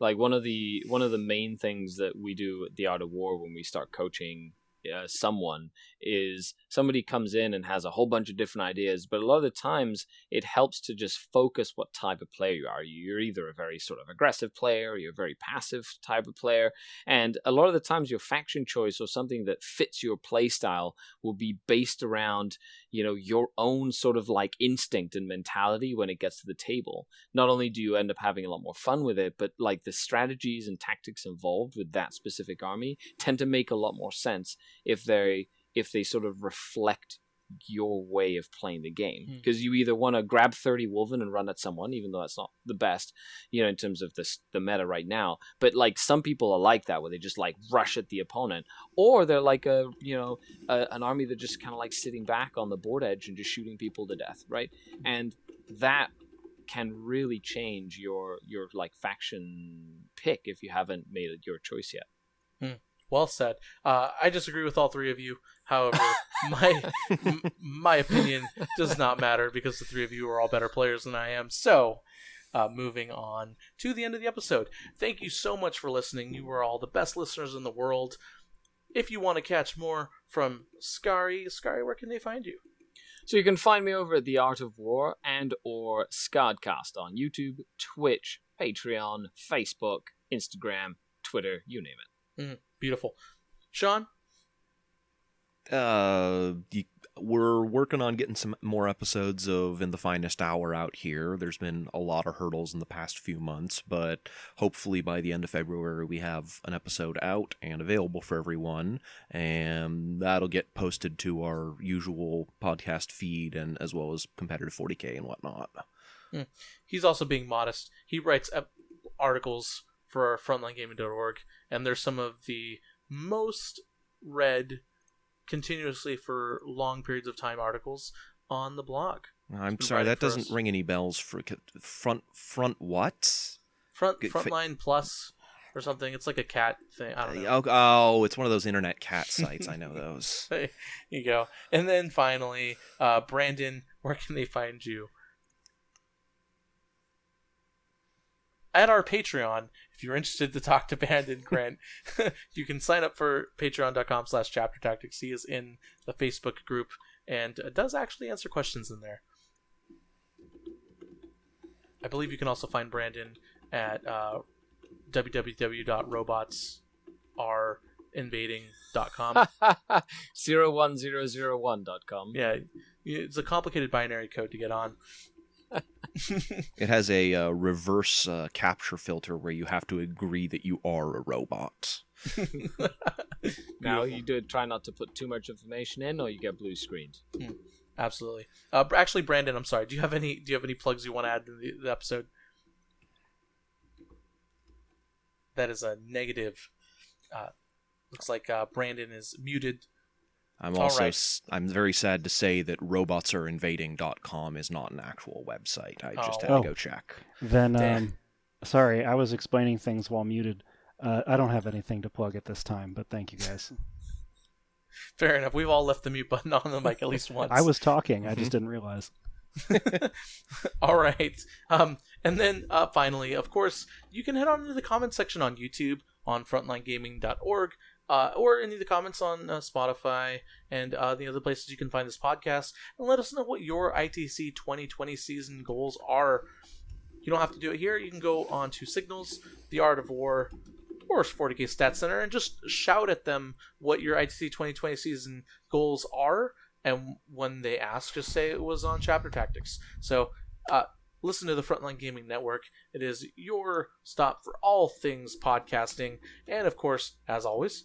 Like one of the one of the main things that we do at the Art of War when we start coaching uh, someone is somebody comes in and has a whole bunch of different ideas, but a lot of the times it helps to just focus what type of player you are. You're either a very sort of aggressive player, or you're a very passive type of player, and a lot of the times your faction choice or something that fits your play style will be based around you know your own sort of like instinct and mentality when it gets to the table. Not only do you end up having a lot more fun with it, but like the strategies and tactics involved with that specific army tend to make a lot more sense if they if they sort of reflect your way of playing the game because mm. you either want to grab 30 Wulfen and run at someone even though that's not the best you know in terms of this the meta right now but like some people are like that where they just like rush at the opponent or they're like a you know a, an army that just kind of like sitting back on the board edge and just shooting people to death right and that can really change your your like faction pick if you haven't made your choice yet hmm. Well said. Uh, I disagree with all three of you. However, my m- my opinion does not matter because the three of you are all better players than I am. So, uh, moving on to the end of the episode. Thank you so much for listening. You are all the best listeners in the world. If you want to catch more from Skari, Skari, where can they find you? So you can find me over at The Art of War and or Scardcast on YouTube, Twitch, Patreon, Facebook, Instagram, Twitter, you name it. Mm. Beautiful. Sean? Uh, we're working on getting some more episodes of In the Finest Hour out here. There's been a lot of hurdles in the past few months, but hopefully by the end of February we have an episode out and available for everyone, and that'll get posted to our usual podcast feed and as well as competitive 40k and whatnot. Hmm. He's also being modest. He writes articles for our frontlinegaming.org, and there's some of the most read continuously for long periods of time articles on the blog. I'm sorry, that doesn't us. ring any bells for front front what? Front frontline plus or something. It's like a cat thing. I don't know. Oh, oh it's one of those internet cat sites. I know those. there you go. And then finally, uh, Brandon, where can they find you? At our Patreon, if you're interested to talk to Brandon Grant, you can sign up for patreon.com slash chapter tactics. He is in the Facebook group and uh, does actually answer questions in there. I believe you can also find Brandon at uh, www.robotsarinvading.com. 01001.com. Yeah, it's a complicated binary code to get on it has a uh, reverse uh, captcha filter where you have to agree that you are a robot. now you do try not to put too much information in, or you get blue screens. Hmm. Absolutely. Uh, actually, Brandon, I'm sorry. Do you have any? Do you have any plugs you want to add to the, the episode? That is a negative. Uh, looks like uh, Brandon is muted I'm also right. I'm very sad to say that robotsarinvading.com is not an actual website. I just oh. had to oh. go check. Then um, sorry, I was explaining things while muted. Uh, I don't have anything to plug at this time, but thank you guys. Fair enough. We've all left the mute button on the mic at least once. I was talking. I just mm-hmm. didn't realize. all right. Um, and then uh, finally, of course, you can head on into the comment section on YouTube on frontlinegaming.org uh, or any of the comments on uh, Spotify and uh, the other places you can find this podcast, and let us know what your ITC 2020 season goals are. You don't have to do it here. You can go on to Signals, The Art of War, or 40k Stat Center, and just shout at them what your ITC 2020 season goals are. And when they ask, just say it was on Chapter Tactics. So, uh, listen to the Frontline Gaming Network. It is your stop for all things podcasting. And of course, as always,